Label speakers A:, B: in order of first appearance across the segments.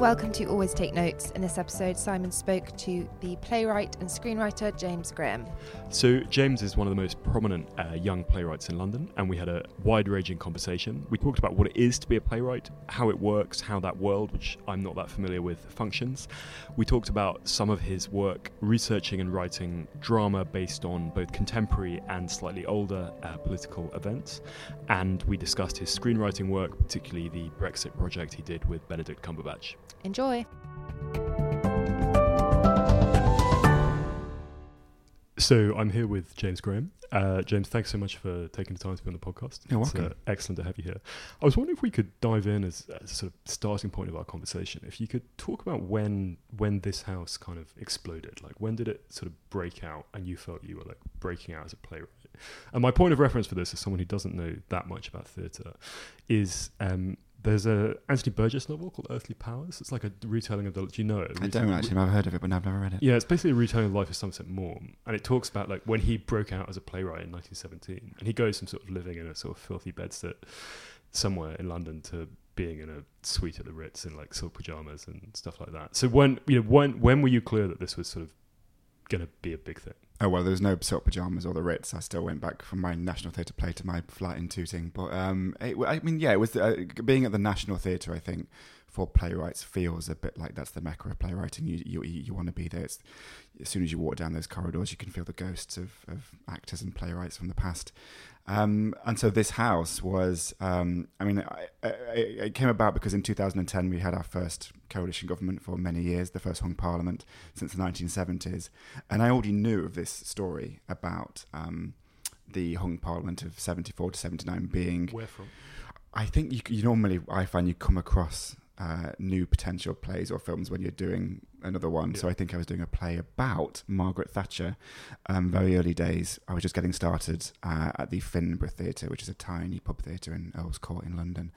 A: Welcome to Always Take Notes. In this episode, Simon spoke to the playwright and screenwriter James Graham.
B: So, James is one of the most prominent uh, young playwrights in London, and we had a wide ranging conversation. We talked about what it is to be a playwright, how it works, how that world, which I'm not that familiar with, functions. We talked about some of his work researching and writing drama based on both contemporary and slightly older uh, political events. And we discussed his screenwriting work, particularly the Brexit project he did with Benedict Cumberbatch.
A: Enjoy.
B: So I'm here with James Graham. Uh, James, thanks so much for taking the time to be on the podcast.
C: You're
B: it's,
C: welcome.
B: Uh, excellent to have you here. I was wondering if we could dive in as, as a sort of starting point of our conversation. If you could talk about when when this house kind of exploded, like when did it sort of break out, and you felt you were like breaking out as a playwright. And my point of reference for this, as someone who doesn't know that much about theatre, is um, there's a Anthony Burgess novel called Earthly Powers. It's like a retelling of the. Do you know it?
C: I don't actually. I've heard of it, but I've never read it.
B: Yeah, it's basically a retelling of Life of Somerset Maugham, and it talks about like when he broke out as a playwright in 1917, and he goes from sort of living in a sort of filthy bedstead somewhere in London to being in a suite at the Ritz in like silk pajamas and stuff like that. So when you know when when were you clear that this was sort of going to be a big thing?
C: Oh well, there was no silk pajamas or the Ritz. I still went back from my National Theatre play to my flat in Tooting. But um, it, I mean, yeah, it was uh, being at the National Theatre. I think for playwrights feels a bit like that's the mecca of playwriting. You you, you want to be there. It's, as soon as you walk down those corridors, you can feel the ghosts of, of actors and playwrights from the past. Um, and so this house was, um, I mean, I, I, it came about because in 2010 we had our first coalition government for many years, the first hung parliament since the 1970s. And I already knew of this story about um, the hung parliament of 74 to 79 being.
B: Where from?
C: I think you, you normally, I find you come across uh, new potential plays or films when you're doing another one. Yeah. So I think I was doing a play about Margaret Thatcher. Um, very early days, I was just getting started uh, at the Finborough Theatre, which is a tiny pub theatre in Earl's Court in London,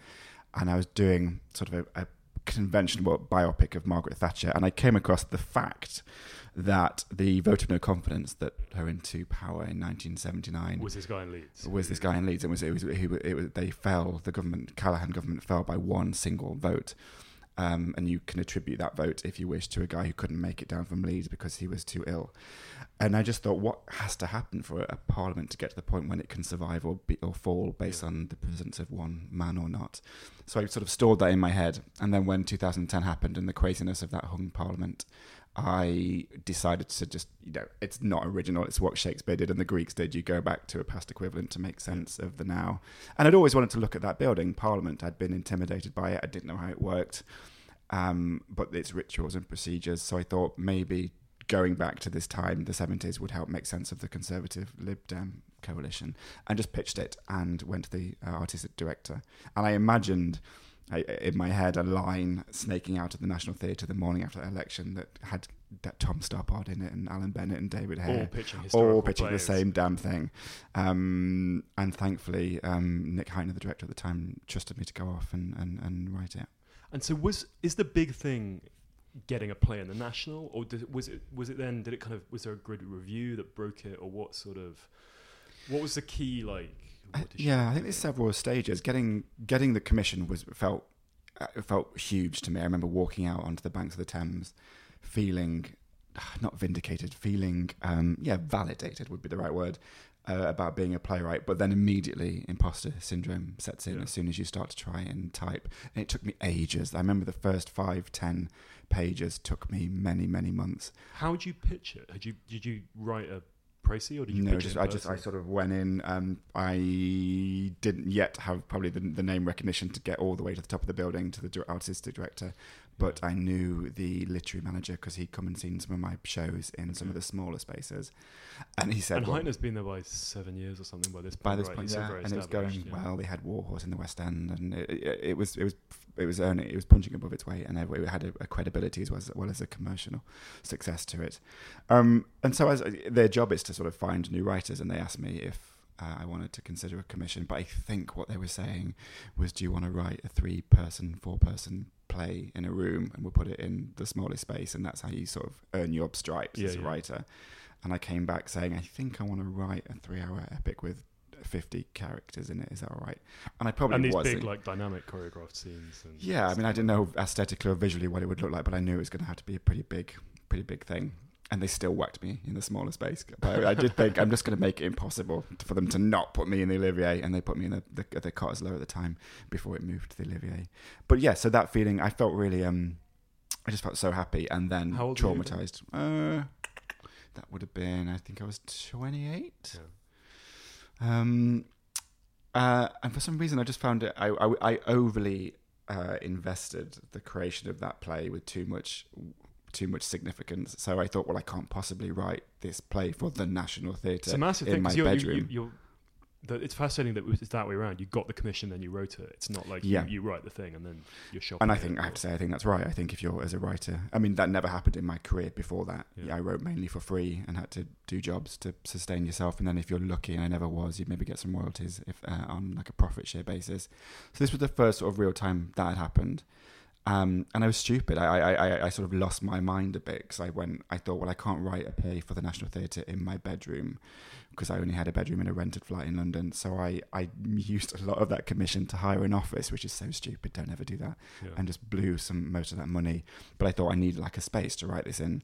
C: and I was doing sort of a, a conventional biopic of Margaret Thatcher, and I came across the fact that the vote of no confidence that her into power in 1979
B: was this guy in Leeds.
C: Was this guy in Leeds? It was. It was. It was, it was they fell. The government, Callaghan government, fell by one single vote. Um, and you can attribute that vote, if you wish, to a guy who couldn't make it down from Leeds because he was too ill. And I just thought, what has to happen for a parliament to get to the point when it can survive or be, or fall based yeah. on the presence of one man or not? So I sort of stored that in my head. And then when 2010 happened and the craziness of that hung parliament, I decided to just, you know, it's not original. It's what Shakespeare did and the Greeks did. You go back to a past equivalent to make sense of the now. And I'd always wanted to look at that building, Parliament. I'd been intimidated by it. I didn't know how it worked, um, but its rituals and procedures. So I thought maybe going back to this time, the 70s, would help make sense of the Conservative Lib Dem coalition. And just pitched it and went to the uh, artistic director. And I imagined I, in my head a line snaking out of the National Theatre the morning after the election that had that Tom Stoppard in it and Alan Bennett and David Hare
B: all pitching,
C: all pitching the same damn thing. Um, and thankfully, um, Nick Hytner, the director at the time, trusted me to go off and, and, and write it.
B: And so, was is the big thing getting a play in the national, or did, was it was it then? Did it kind of was there a good review that broke it, or what sort of what was the key like?
C: yeah, I think there's several stages. Getting getting the commission was felt uh, felt huge to me. I remember walking out onto the banks of the Thames, feeling not vindicated, feeling um, yeah validated would be the right word uh, about being a playwright. But then immediately imposter syndrome sets in yeah. as soon as you start to try and type. And it took me ages. I remember the first five, ten pages took me many, many months.
B: How would you pitch it? Did you did you write a précis, or did you?
C: No, just I just I sort of went in. Um, I didn't yet have probably the, the, name recognition to get all the way to the top of the building to the artistic director, but I knew the literary manager because he'd come and seen some of my shows in some of the smaller spaces, and he said,
B: "And well, Hytner's been there by seven years or something by this point."
C: By this right? point, yeah, and it was going yeah. well. They had Warhorse in the West End, and it, it, it was it was it was earning, it was punching above its weight, and it had a, a credibility as well, as well as a commercial success to it. Um, and so, as their job is to sort of find new writers, and they asked me if uh, I wanted to consider a commission. But I think what they were saying was, "Do you want to write a three-person, four-person play in a room, and we'll put it in the smallest space, and that's how you sort of earn your stripes yeah, as a yeah. writer." And I came back saying, "I think I want to write a three-hour epic with fifty characters in it. Is that all right? And I probably
B: and these
C: was.
B: big like dynamic choreographed scenes. And
C: yeah, I mean, I didn't know aesthetically or visually what it would look like, but I knew it was going to have to be a pretty big, pretty big thing. And they still whacked me in the smaller space. But I, did think I'm just going to make it impossible for them to not put me in the Olivier, and they put me in the the, the Cottesloe at the time before it moved to the Olivier. But yeah, so that feeling, I felt really, um, I just felt so happy, and then
B: How old were you
C: traumatized. Uh, that would have been, I think I was 28.
B: Yeah.
C: Um, uh, and for some reason, I just found it. I I, I overly uh, invested the creation of that play with too much too much significance. So I thought, well, I can't possibly write this play for the National Theatre
B: It's a massive
C: in
B: thing
C: my
B: you're, you-
C: bedroom.
B: You, it's fascinating that it's that way around. You got the commission, then you wrote it. It's not like
C: Yeah.
B: you, you write the thing and then you're shopping.
C: and I think I have to say, I think that's right. I think if you're as a writer, I mean, that never happened in my career before that.
B: Yeah.
C: I wrote mainly for free and had to do jobs to sustain yourself. And then if you're lucky, and I never was, you'd maybe get some royalties if uh, on like a profit share basis. So this was the first sort of real time that had happened. Um, and I was stupid. I, I, I, I sort of lost my mind a bit because I went. I thought, well, I can't write a play for the National Theatre in my bedroom because I only had a bedroom in a rented flat in London. So I, I used a lot of that commission to hire an office, which is so stupid. Don't ever do that
B: Yeah.
C: and just blew some most of that money. But I thought I needed like a space to write this in,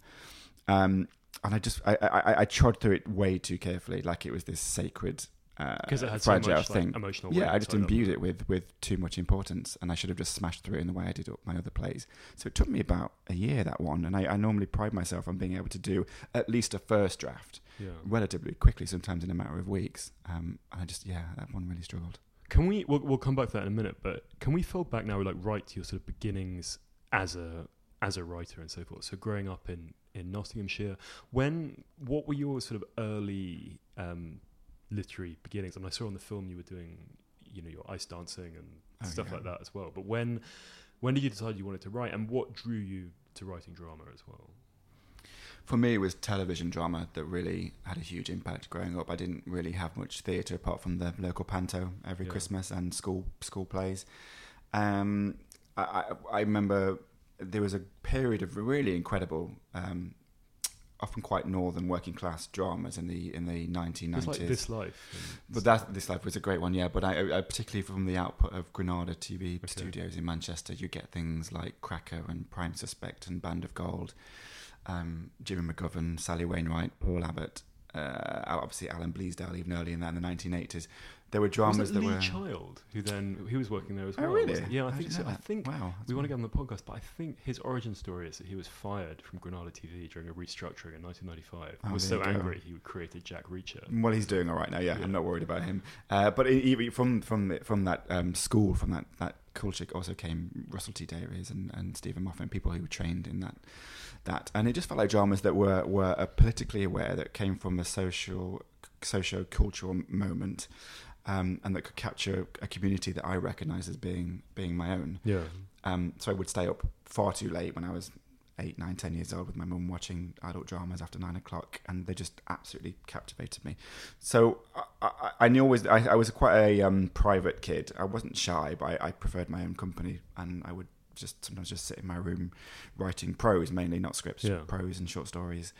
C: um, and I just I, I, I trod through it way too carefully, like it was this sacred, uh,
B: because it had so
C: fragile
B: much
C: thing.
B: like, emotional.
C: yeah, I just imbued it with with too much importance, and I should have just smashed through it in the way I did up my other plays. So it took me about a year that one, and I, I normally pride myself on being able to do at least a first draft
B: Yeah.
C: relatively quickly, sometimes in a matter of weeks. Um, and I just yeah, that one really struggled.
B: Can we? We'll, we'll come back to that in a minute. But can we fall back now, like right to your sort of beginnings as a as a writer and so forth? So growing up in in Nottinghamshire, when what were your sort of early um, literary beginnings? And I saw on the film you were doing, you know, your ice dancing and
C: Oh,
B: stuff
C: yeah.
B: like that as well. But when when did you decide you wanted to write, and what drew you to writing drama as well?
C: For me, it was television drama that really had a huge impact growing up. I didn't really have much theatre apart from the local panto every
B: Yeah.
C: Christmas and school school plays. Um, I, I, I remember there was a period of really incredible, um, often quite northern working class dramas in the in the 1990s.
B: It's like this life.
C: But that this life was a great one, yeah. But I, I particularly from the output of Granada TV
B: Okay.
C: studios in Manchester, you get things like Cracker and Prime Suspect and Band of Gold, um, Jimmy McGovern, Sally Wainwright, Paul Abbott, uh, obviously Alan Bleasdale, even early in that in the nineteen eighties. There were dramas
B: was
C: that
B: Lee
C: were.
B: Child who then he was working there as
C: oh
B: well.
C: really?
B: Yeah, I think so. I think
C: Wow.
B: we want to get on the podcast, but I think his origin story is that he was fired from Granada TV during a restructuring in 1995 and
C: Oh,
B: was so angry he created Jack Reacher.
C: Well, he's doing all right now. Yeah,
B: Yeah.
C: I'm not worried about him. Uh, but e- even from from the- from that um, school, from that that culture, also came Russell T Davies and, and Steven Moffat, people who were trained in that that, and it just felt like dramas that were were uh, politically aware, that came from a social socio cultural moment. Um, and that could capture a community that I recognise as being being my own.
B: Yeah.
C: Um, so I would stay up far too late when I was eight, nine, ten years old with my mum watching adult dramas after nine o'clock, and they just absolutely captivated me. So I, I, I knew always I, I was quite a um, private kid. I wasn't shy, but I, I preferred my own company, and I would just sometimes just sit in my room writing prose, mainly not scripts,
B: Yeah.
C: prose and short stories.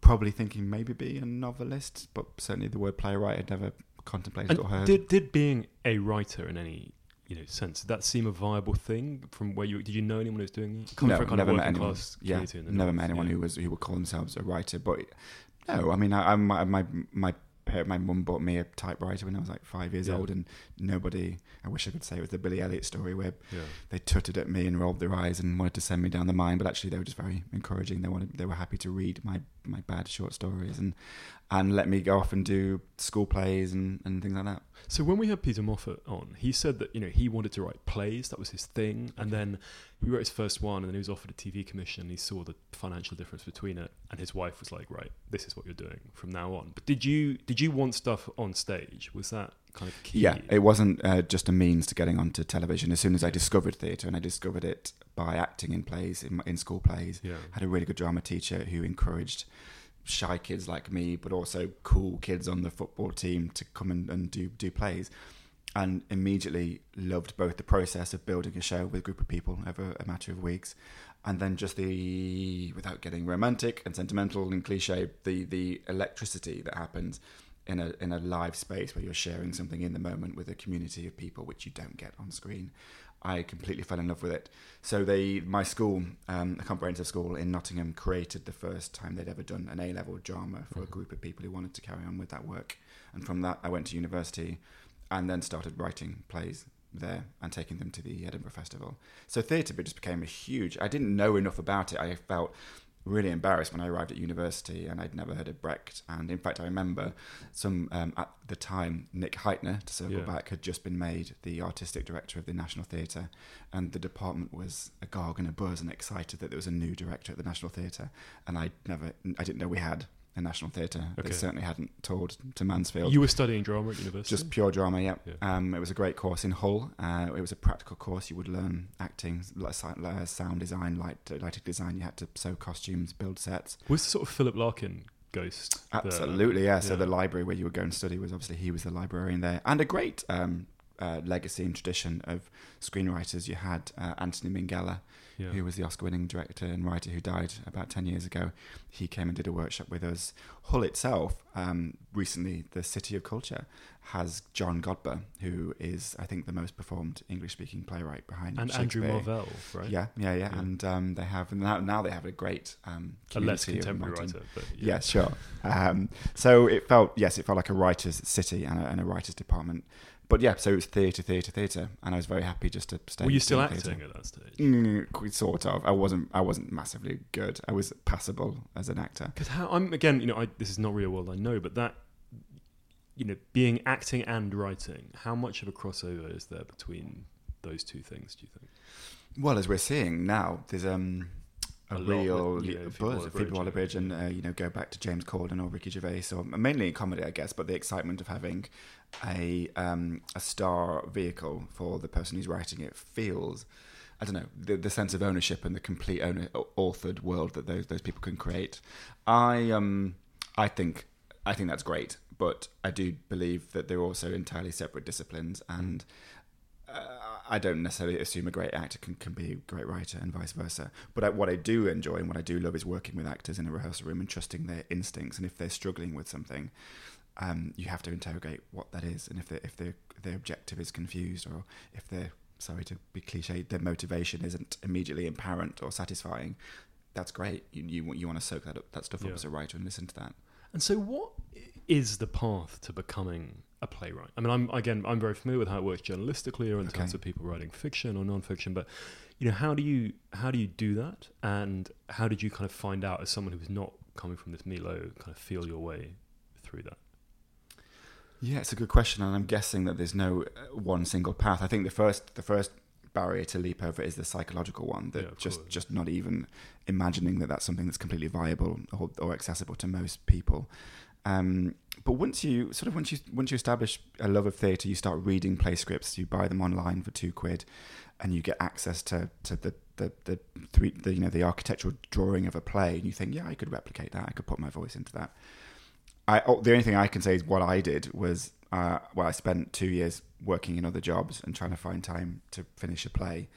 C: Probably thinking maybe be a novelist, but certainly the word playwright I'd never contemplated
B: And
C: or heard.
B: did did being a writer in any you know sense did that seem a viable thing from where you did you know anyone who was doing it? Coming
C: no,
B: from a kind
C: never met anyone.
B: class
C: Yeah,
B: community in the
C: never
B: north,
C: met anyone
B: yeah.
C: who was who would call themselves a writer. But no, I mean, I, I my my my my mum bought me a typewriter when I was like five years
B: Yeah.
C: old, and nobody. I wish I could say it was the Billy Elliot story where
B: Yeah.
C: they tutted at me and rolled their eyes and wanted to send me down the mine. But actually, they were just very encouraging. They wanted, they were happy to read my my bad short stories and and let me go off and do school plays and, and things like that.
B: So when we had Peter Moffat on, he said that you know he wanted to write plays. That was his thing, and then he wrote his first one, and then he was offered a TV commission. And he saw the financial difference between it, and his wife was like, "Right, this is what you're doing from now on." But did you did you want stuff on stage? Was that kind of key?
C: Yeah, it wasn't uh, just a means to getting onto television. As soon as I discovered theatre, and I discovered it by acting in plays, in, in school plays,
B: yeah.
C: had a really good drama teacher who encouraged shy kids like me, but also cool kids on the football team to come and, and do do plays. And immediately loved both the process of building a show with a group of people over a matter of weeks, and then just the without getting romantic and sentimental and cliche, the the electricity that happens in a in a live space where you're sharing something in the moment with a community of people, which you don't get on screen. I completely fell in love with it. So they, my school, um, a comprehensive school in Nottingham, created the first time they'd ever done an A-level drama for a
B: Mhm.
C: group of people who wanted to carry on with that work. And from that, I went to university, and then started writing plays there and taking them to the Edinburgh Festival. So theatre just became a huge. I didn't know enough about it. I felt really embarrassed when I arrived at university and I'd never heard of Brecht. And in fact, I remember some um, at the time Nick Hytner, to circle
B: Yeah.
C: back, had just been made the artistic director of the National Theatre, and the department was agog and a buzz and excited that there was a new director at the National Theatre. And I never, I didn't know we had a National Theatre.
B: Okay.
C: They certainly hadn't toured to Mansfield.
B: You were studying drama at university.
C: Just pure drama, yeah.
B: Yeah.
C: Um, it was a great course in Hull. Uh, it was a practical course. You would learn acting, sound design, light, lighting design. You had to sew costumes, build sets.
B: was the sort of Philip Larkin ghost. the-
C: Absolutely, yeah. So
B: yeah.
C: the library where you would go and study was obviously he was the librarian there, and a great um, uh, legacy and tradition of screenwriters. You had uh, Anthony Minghella,
B: yeah.
C: who was the Oscar-winning director and writer who died about ten years ago. He came and did a workshop with us. Hull itself, um, recently, the City of Culture has John Godber, who is, I think, the most performed English-speaking playwright behind
B: and Andrew. Marvell, right?
C: Yeah, yeah, yeah,
B: Yeah.
C: and um, they have now. Now they have a great um,
B: A less contemporary writer, but
C: Yeah, sure. Um, so it felt yes, it felt like a writers' city and a, and a writers' department. But yeah, so it was theatre, theatre, theatre, and I was very happy just to stay.
B: Were you still acting
C: theatre.
B: at that stage?
C: Mm, sort of. I wasn't. I wasn't massively good. I was passable as an actor.
B: Because how I'm again, you know, I, this is not real world, I know, but that, you know, being acting and writing, how much of a crossover is there between those two things? Do you think?
C: Well, as we're seeing now, there's um, a,
B: A
C: real
B: you know,
C: buzz of Phoebe
B: Waller-Bridge,
C: Waller-Bridge, and uh, you know, go back to James Corden or Ricky Gervais, or mainly in comedy, I guess. But the excitement of having a um, a star vehicle for the person who's writing it feels. I don't know the, the sense of ownership and the complete owner, authored world that those those people can create. I um I think I think that's great, but I do believe that they're also entirely separate disciplines, and uh, I don't necessarily assume a great actor can, can be a great writer and vice versa. But I, what I do enjoy and what I do love is working with actors in a rehearsal room and trusting their instincts. And if they're struggling with something, um, you have to interrogate what that is, and if they if their their objective is confused, or if they're sorry to be cliched, their motivation isn't immediately apparent or satisfying. That's great. You you, want- you want to soak that up, that stuff up as a writer and listen to that.
B: And so, what is the path to becoming a playwright? I mean, I'm again, I'm very familiar with how it works journalistically, or in
C: Okay.
B: terms of people writing fiction or non-fiction. But you know, how do you how do you do that? And how did you kind of find out, as someone who was not coming from this milieu, kind of feel your way through that?
C: Yeah, it's a good question, and I'm guessing that there's no uh, one single path. I think the first the first barrier to leap over is the psychological one that
B: Yeah,
C: just
B: course.
C: just not even imagining that that's something that's completely viable or, or accessible to most people. Um, but once you sort of once you once you establish a love of theatre, you start reading play scripts. You buy them online for two quid, and you get access to to the the the three the you know the architectural drawing of a play, and you think, yeah, I could replicate that. I could put my voice into that. I oh, the only thing I can say is what I did was uh, well, I spent two years working in other jobs and trying to find time to finish a play.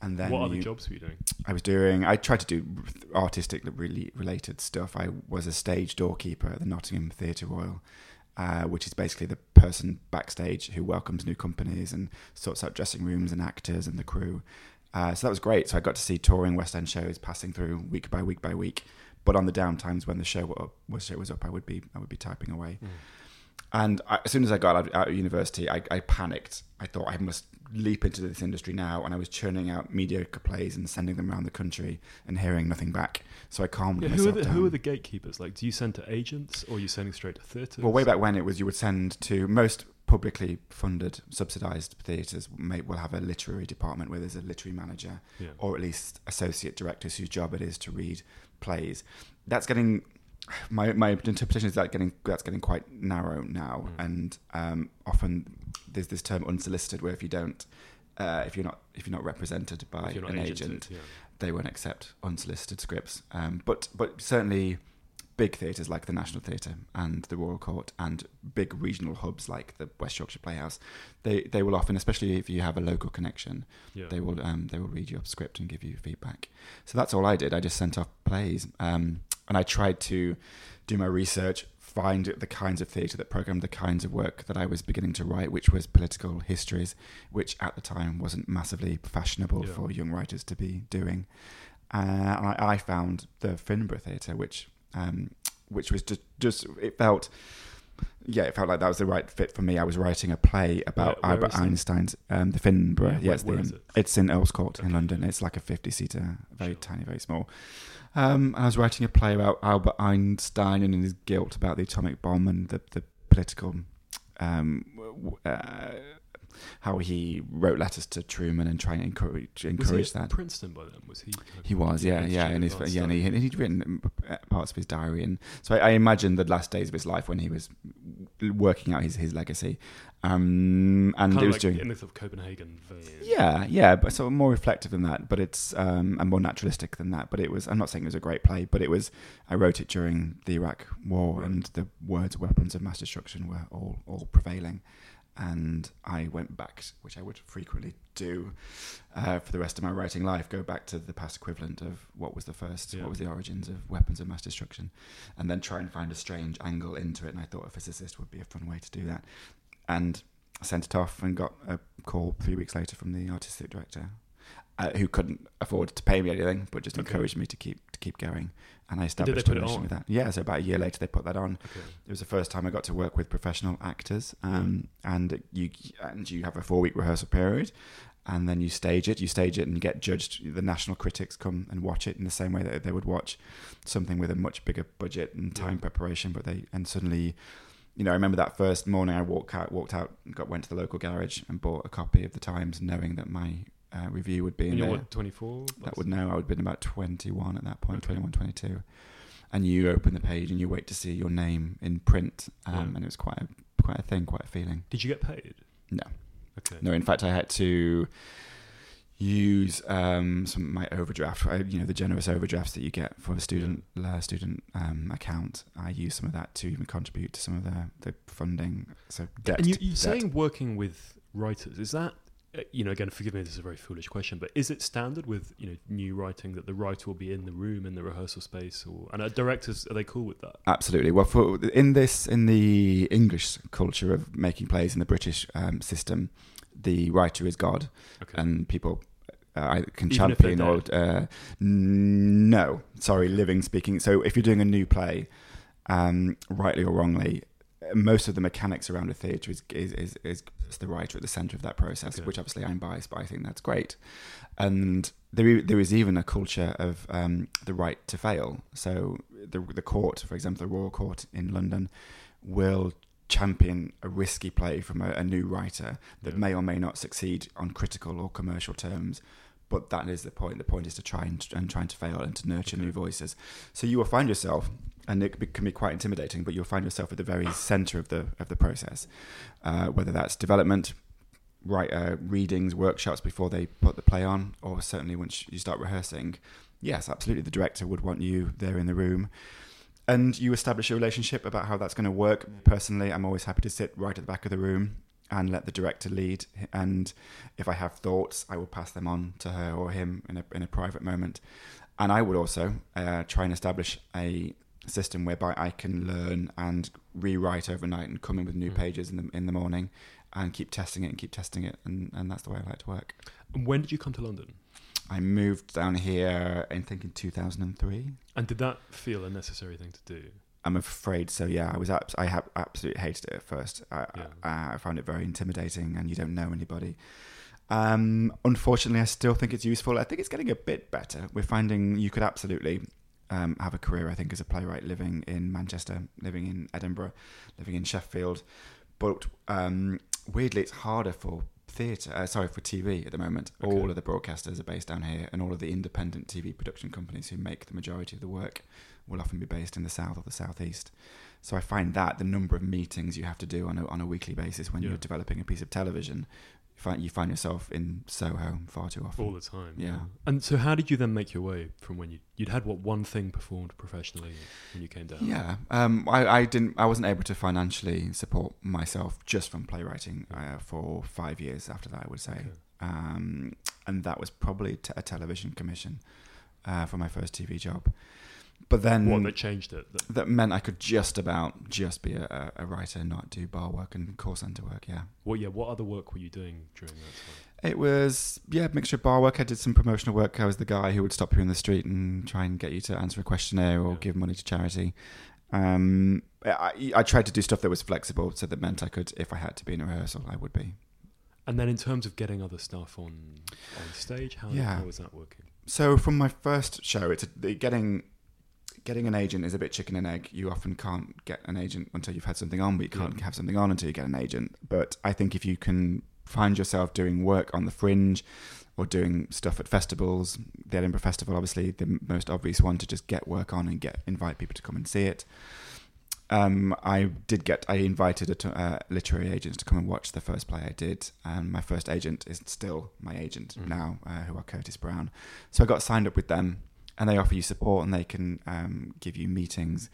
C: And then
B: what other
C: you-
B: jobs were you doing?
C: I was doing. I tried to do artistic, really related stuff. I was a stage doorkeeper at the Nottingham Theatre Royal, uh, which is basically the person backstage who welcomes new companies and sorts out dressing rooms and actors and the crew. Uh, so that was great. So I got to see touring West End shows passing through week by week by week. But on the down times when the show was up, when the show was up, I would be I would be typing away. And I, as soon as I got out, out of university, I, I panicked. I thought I must leap into this industry now, and I was churning out mediocre plays and sending them around the country and hearing nothing back. So I calmed
B: Yeah, who
C: myself
B: are the
C: down.
B: who are the gatekeepers? Like, do you send to agents or are you sending straight to theatres?
C: well, way back when it was, you would send to most publicly funded, subsidised theatres may, will have a literary department where there's a literary manager
B: Yeah.
C: or at least associate directors whose job it is to read plays. That's getting my my interpretation is that getting that's getting quite narrow now,
B: Mm.
C: and um, often there's this term unsolicited where if you don't. Uh, if you're not if you're not represented by
B: not
C: an agent,
B: yeah.
C: they won't accept unsolicited scripts. Um, but but certainly big theatres like the National Theatre and the Royal Court and big regional hubs like the West Yorkshire Playhouse, they they will often, especially if you have a local connection,
B: yeah.
C: they will um, they will read your script and give you feedback. So that's all I did. I just sent off plays, um, and I tried to do my research, find the kinds of theatre that programmed the kinds of work that I was beginning to write, which was political histories, which at the time wasn't massively fashionable
B: Yeah.
C: for young writers to be doing. Uh, and I, I found the Finborough Theatre, which um, which was just just it felt yeah, it felt like that was the right fit for me. I was writing a play about
B: Where- where
C: Albert? Einstein's um, the Finborough.
B: Yeah,
C: it's, the,
B: it?
C: it's in Earl's Court in London. It's like a fifty-seater, very
B: Sure.
C: tiny, very small. Um, I was writing a play about Albert Einstein and his guilt about the atomic bomb and the the political. Um, uh, how he wrote letters to Truman and trying to encourage encourage that.
B: Princeton by then? Was he?
C: He was, yeah, yeah, and his yeah, and, he, he'd written parts of his diary, and so I, I imagine the last days of his life when he was working out his his legacy, um, and
B: kind
C: it was
B: like
C: during
B: in the sort of Copenhagen vein.
C: yeah, yeah, but sort of more reflective than that, but it's um, and more naturalistic than that. But it was. I'm not saying it was a great play, but it was. I wrote it during the Iraq War,
B: Right.
C: and the words "weapons of mass destruction" were all all prevailing. And I went back, which I would frequently do uh, for the rest of my writing life, go back to the past equivalent of what was the first,
B: Yeah.
C: what was the origins of weapons of mass destruction, and then try and find a strange angle into it. And I thought a physicist would be a fun way to do that. And I sent it off and got a call three weeks later from the artistic director, uh, who couldn't afford to pay me anything, but just
B: Okay.
C: encouraged me to keep to keep going. And I established a
B: it
C: relation with that. Yeah, so about a year later they put that on.
B: Okay.
C: It was the first time I got to work with professional actors, um, and you and you have a four week rehearsal period, and then you stage it. You stage it and get judged. The national critics come and watch it in the same way that they would watch something with a much bigger budget and time
B: Yeah.
C: preparation. But they and suddenly, you know, I remember that first morning I walked out, walked out, got went to the local garage and bought a copy of the Times, knowing that my uh, review would be in there
B: what, 24?
C: that would know I would have been about 21 at that point,
B: Okay.
C: 21, 22. And you open the page and you wait to see your name in print. Um,
B: Yeah.
C: And it was quite a, quite a thing, quite a feeling.
B: Did you get paid?
C: No.
B: Okay.
C: No, in fact, I had to use um, some of my overdraft, uh, you know, the generous overdrafts that you get for a student uh, student um, account. I used some of that to even contribute to some of the, the funding. So debt.
B: and you, you're
C: debt.
B: saying working with writers is that you know again forgive me this is a very foolish question but is it standard with you know new writing that the writer will be in the room in the rehearsal space or and are directors are they cool with that
C: Absolutely. Well, for in this in the English culture of making plays in the British um, system, the writer is God,
B: okay
C: and people uh, either can
B: Even if they're
C: champion or uh, no. Sorry, living speaking. So if you're doing a new play, um, rightly or wrongly, uh, most of the mechanics around a theatre is is, is is the writer at the centre of that process.
B: Okay.
C: Which obviously I'm biased, but I think that's great. And there there is even a culture of um, the right to fail. So the the court, for example, the Royal Court in London, will champion a risky play from a, a new writer that
B: Yeah.
C: may or may not succeed on critical or commercial terms. But that is the point. The point is to try and, and trying to fail and to nurture
B: Okay.
C: new voices. So you will find yourself, and it can be, quite intimidating, but you'll find yourself at the very centre of the of the process, uh, whether that's development, write uh, readings, workshops before they put the play on, or certainly once you start rehearsing. Yes, absolutely, the director would want you there in the room, and you establish a relationship about how that's going to work. Personally, I'm always happy to sit right at the back of the room and let the director lead. And if I have thoughts, I will pass them on to her or him in a in a private moment. And I would also uh, try and establish a system whereby I can learn and rewrite overnight and come in with new
B: Mm.
C: pages in the in the morning and keep testing it and keep testing it and, and that's the way I like to work.
B: and when did you come to london
C: I moved down here in thinking 2003.
B: and did that feel a necessary thing to do
C: I'm afraid so. Yeah, I was. Abs- I have absolutely hated it at first. I,
B: Yeah.
C: I, I found it very intimidating, and you don't know anybody. Um, unfortunately, I still think it's useful. I think it's getting a bit better. We're finding you could absolutely um, have a career. I think as a playwright, living in Manchester, living in Edinburgh, living in Sheffield, but um, weirdly, it's harder for theatre. Uh, sorry, for TV at the moment.
B: Okay.
C: All of the broadcasters are based down here, and all of the independent TV production companies who make the majority of the work will often be based in the south or the southeast. So I find that the number of meetings you have to do on a, on a weekly basis when
B: Yeah.
C: you're developing a piece of television, you find, you find yourself in Soho far too often.
B: all the time
C: Yeah.
B: and so how did you then make your way from when you you'd had what one thing performed professionally when you came down
C: Yeah, um, I, I didn't. I wasn't able to financially support myself just from playwriting uh, for five years after that. I would say,
B: Okay.
C: um, and that was probably t- a television commission uh, for my first TV job. But then
B: What that changed it? That-
C: that meant I could just about just be a, a writer, not do bar work and call center work. Yeah,
B: Well, yeah. What other work were you doing during that time?
C: it was yeah a mixture of bar work. I did some promotional work. I was the guy who would stop you in the street and try and get you to answer a questionnaire or
B: Yeah.
C: give money to charity. Um, I, I tried to do stuff that was flexible, so that meant I could, if I had to be in a rehearsal, I would be.
B: And then in terms of getting other stuff on on stage, how,
C: Yeah.
B: how was that working?
C: So from my first show, it's a, the- getting getting an agent is a bit chicken and egg. You often can't get an agent until you've had something on, but you can't
B: Yeah.
C: have something on until you get an agent. But I think if you can find yourself doing work on the fringe or doing stuff at festivals, the Edinburgh Festival, obviously the most obvious one to just get work on and get invite people to come and see it. Um, I did get. I invited a t- uh, literary agents to come and watch the first play I did. and my first agent is still my agent
B: Mhm.
C: now, uh, who are Curtis Brown. So I got signed up with them, and they offer you support, and they can um, give you meetings,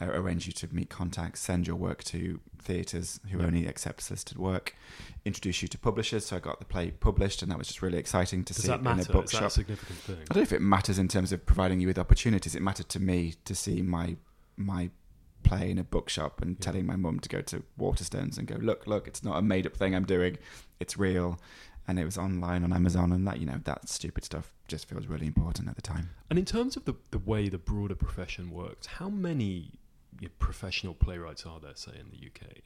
C: uh, arrange you to meet contacts, send your work to theatres who
B: Yeah.
C: only accept solicited work, introduce you to publishers. So I got the play published, and that was just really exciting to
B: Does
C: see in a
B: Is
C: bookshop.
B: significant thing?
C: I don't know if it matters in terms of providing you with opportunities. It mattered to me to see my my play in a bookshop and
B: Yeah.
C: telling my mum to go to Waterstones and go, look, look, it's not a made up thing I'm doing, it's real. And it was online on Amazon, and that you know that stupid stuff just feels really important at the time.
B: And in terms of the, the way the broader profession works, how many professional playwrights are there, say, in the UK?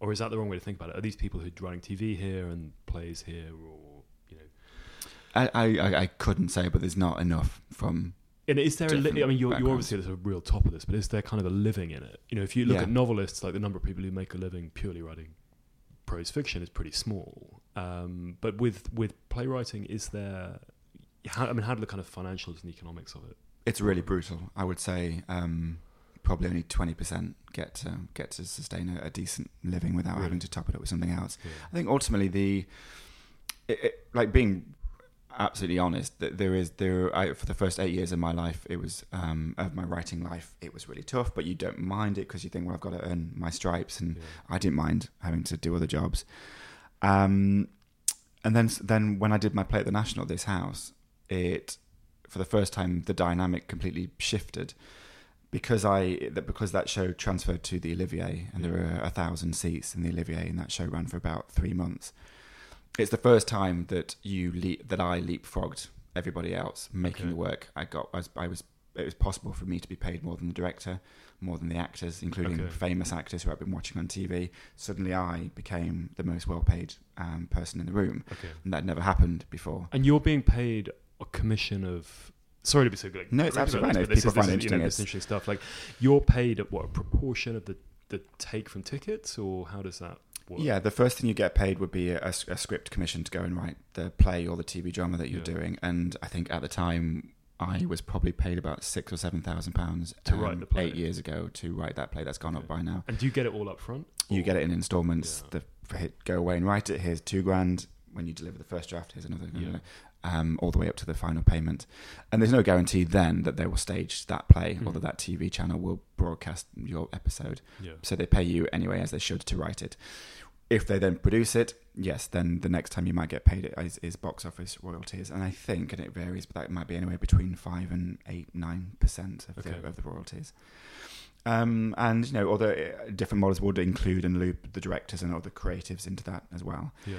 B: Or is that the wrong way to think about it? Are these people who are running TV here and plays here, or you know?
C: I, I, I- couldn't say, but there's not enough from.
B: And is there? A li- I mean, you're, you're obviously at the real top of this, but is there kind of a living in it? You know, if you look
C: Yeah.
B: at novelists, like the number of people who make a living purely writing prose fiction is pretty small. Um, but with with playwriting, is there? How, I mean, how do the kind of financials and economics of it?
C: It's really brutal. I would say um, probably only twenty percent get to, get to sustain a, a decent living without
B: Really?
C: having to top it up with something else.
B: Yeah.
C: I think ultimately the, it, it, like being absolutely honest, that there is there. I, for the first eight years of my life, it was um, of my writing life, it was really tough. But you don't mind it because you think, well, I've got to earn my stripes, and
B: Yeah.
C: I didn't mind having to do other jobs. Um, and then then when I did my play at the National, this house, it for the first time the dynamic completely shifted because I that because that show transferred to the Olivier and there were a thousand seats in the Olivier and that show ran for about three months. It's the first time that you le- that I leapfrogged everybody else making
B: Okay.
C: the work. I got I was, I was it was possible for me to be paid more than the director, more than the actors, including
B: Okay.
C: famous actors who I've been watching on TV. Suddenly, I became the most well-paid um, person in the room,
B: Okay.
C: and that never happened before.
B: And you're being paid a commission of. Sorry to be so like,
C: No, it's absolutely fine.
B: this,
C: people
B: is-
C: find
B: this is, you know,
C: interesting,
B: this interesting stuff. Like, you're paid at what a proportion of the the take from tickets, or how does that work?
C: Yeah, the first thing you get paid would be a, a script commission to go and write the play or the TV drama that you're
B: Yeah.
C: doing. And I think at the time, I was probably paid about six or seven thousand pounds um,
B: To write the play.
C: eight years ago to write that play. That's gone up by now.
B: And do you get it all up front?
C: You
B: Or-
C: get it in instalments.
B: Yeah.
C: The hit, go away and write it. Here's two grand. When you deliver the first draft, here's another.
B: Yeah.
C: Um, all the way up to the final payment, and there's no guarantee then that they will stage that play or
B: Mhm.
C: that that TV channel will broadcast your episode.
B: Yeah.
C: So they pay you anyway, as they should, to write it. If they then produce it, yes, then the next time you might get paid is, is box office royalties, and I think, and it varies, but that might be anywhere between five and eight, nine percent of,
B: Okay.
C: the, of the royalties. Um, and you know, other uh, different models would include and loop the directors and other creatives into that as well.
B: Yeah.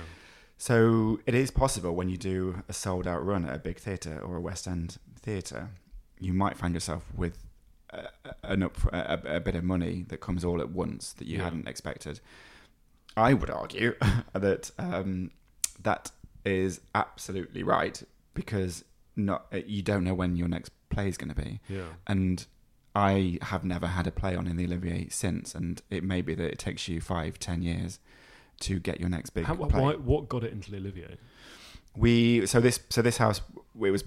C: So it is possible when you do a sold out run at a big theatre or a West End theatre, you might find yourself with a, a- an up, a, a bit of money that comes all at once that you
B: Yeah.
C: hadn't expected. I would argue that um, that is absolutely right because not you don't know when your next play is going to be,
B: Yeah.
C: and I have never had a play on in the Olivier since, and it may be that it takes you five, ten years to get your next big
B: How,
C: play
B: why, what got it into the Olivier?
C: we so this so this house it was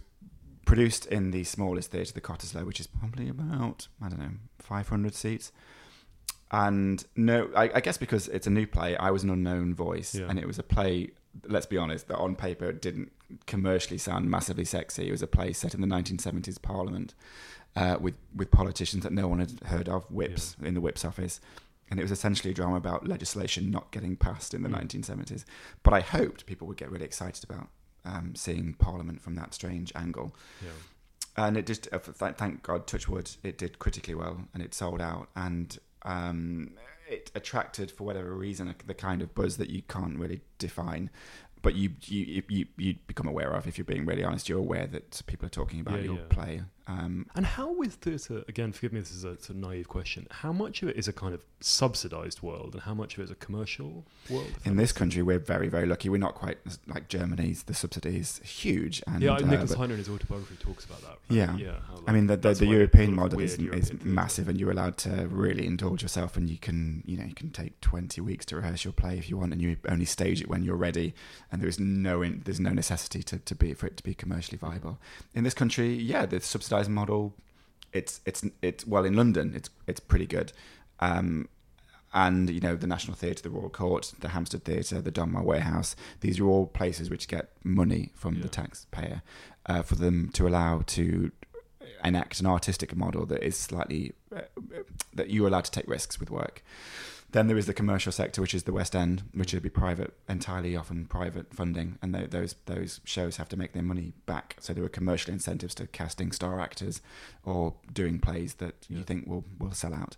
C: produced in the smallest theatre, the Cottesloe, which is probably about I don't know 500 seats. And no, I, I guess because it's a new play, I was an unknown voice,
B: Yeah.
C: and it was a play. Let's be honest, that on paper didn't commercially sound massively sexy. It was a play set in the 1970s Parliament uh, with with politicians that no one had heard of, whips in the whips office, and it was essentially a drama about legislation not getting passed in the
B: Mm.
C: 1970s. But I hoped people would get really excited about um, seeing Parliament from that strange angle.
B: Yeah.
C: and it just uh, thank God, touch wood, it did critically well, and it sold out, and um, it attracted for whatever reason the kind of buzz that you can't really define. But you you you you become aware of if you're being really honest. You're aware that people are talking about
B: Yeah,
C: your
B: yeah.
C: play. Um,
B: And how with theatre, again, forgive me, this is a, naive question. How much of it is a kind of subsidised world and how much of it is a commercial world?
C: in this country, we're very very lucky. We're not quite like Germany's. The subsidy is huge. And.
B: Yeah,
C: uh,
B: Nicholas Hytner in his autobiography talks about that. right?
C: Yeah.
B: yeah. how,
C: I mean, the, the, the European model is,
B: European
C: is massive, and you're allowed to really indulge yourself, and you can, you know, you can take 20 weeks to rehearse your play if you want, and you only stage it when you're ready, and there is no in, there's no necessity to, to be for it to be commercially viable. In this country, yeah, the subsidised model, it's it's it's well in London, it's it's pretty good. Um, and you know the National Theatre, the Royal Court, the Hampstead Theatre, the Donmar Warehouse. These are all places which get money from
B: Yeah.
C: the taxpayer uh, for them to allow to enact an artistic model that is slightly uh, that you're allowed to take risks with work. Then there is the commercial sector, which is the West End, which would be private, entirely often private funding, and tho- those those shows have to make their money back. So there are commercial incentives to casting star actors or doing plays that you think will will sell out.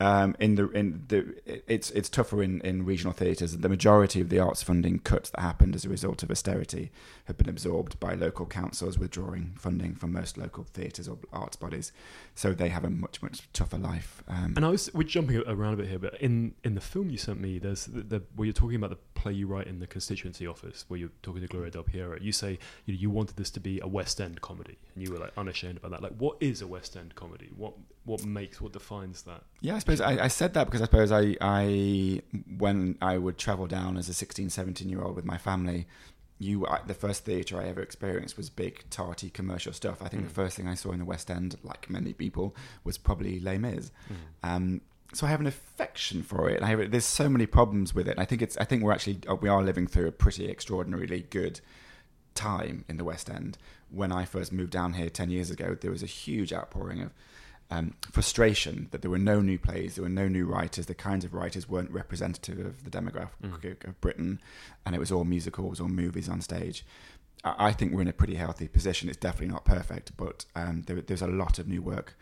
C: Um, in the in the it's it's tougher in, in regional theatres. The majority of the arts funding cuts that happened as a result of austerity have been absorbed by local councils withdrawing funding from most local theatres or arts bodies, so they have a much much tougher life. Um,
B: And I was we're jumping around a bit here, but in in the film you sent me, there's the, the where you're talking about the play you write in the constituency office, where you're talking to Gloria De Piero. You say you, you wanted this to be a West End comedy, and you were like unashamed about that. Like, what is a West End comedy? What what makes what defines that?
C: Yeah, I suppose I, I said that because I suppose I, I when I would travel down as a 16, 17 year old with my family, you I, the first theatre I ever experienced was big, tarty commercial stuff. I think
B: Mm.
C: the first thing I saw in the West End, like many people, was probably Les Mis. Um, so I have an affection for it. I have, there's so many problems with it. I think it's. I think we're actually uh, we are living through a pretty extraordinarily good time in the West End. When I first moved down here ten years ago, there was a huge outpouring of um, frustration that there were no new plays, there were no new writers. The kinds of writers weren't representative of the demographic of Britain, and it was all musicals or movies on stage. I I think we're in a pretty healthy position. It's definitely not perfect, but um, there, there's a lot of new work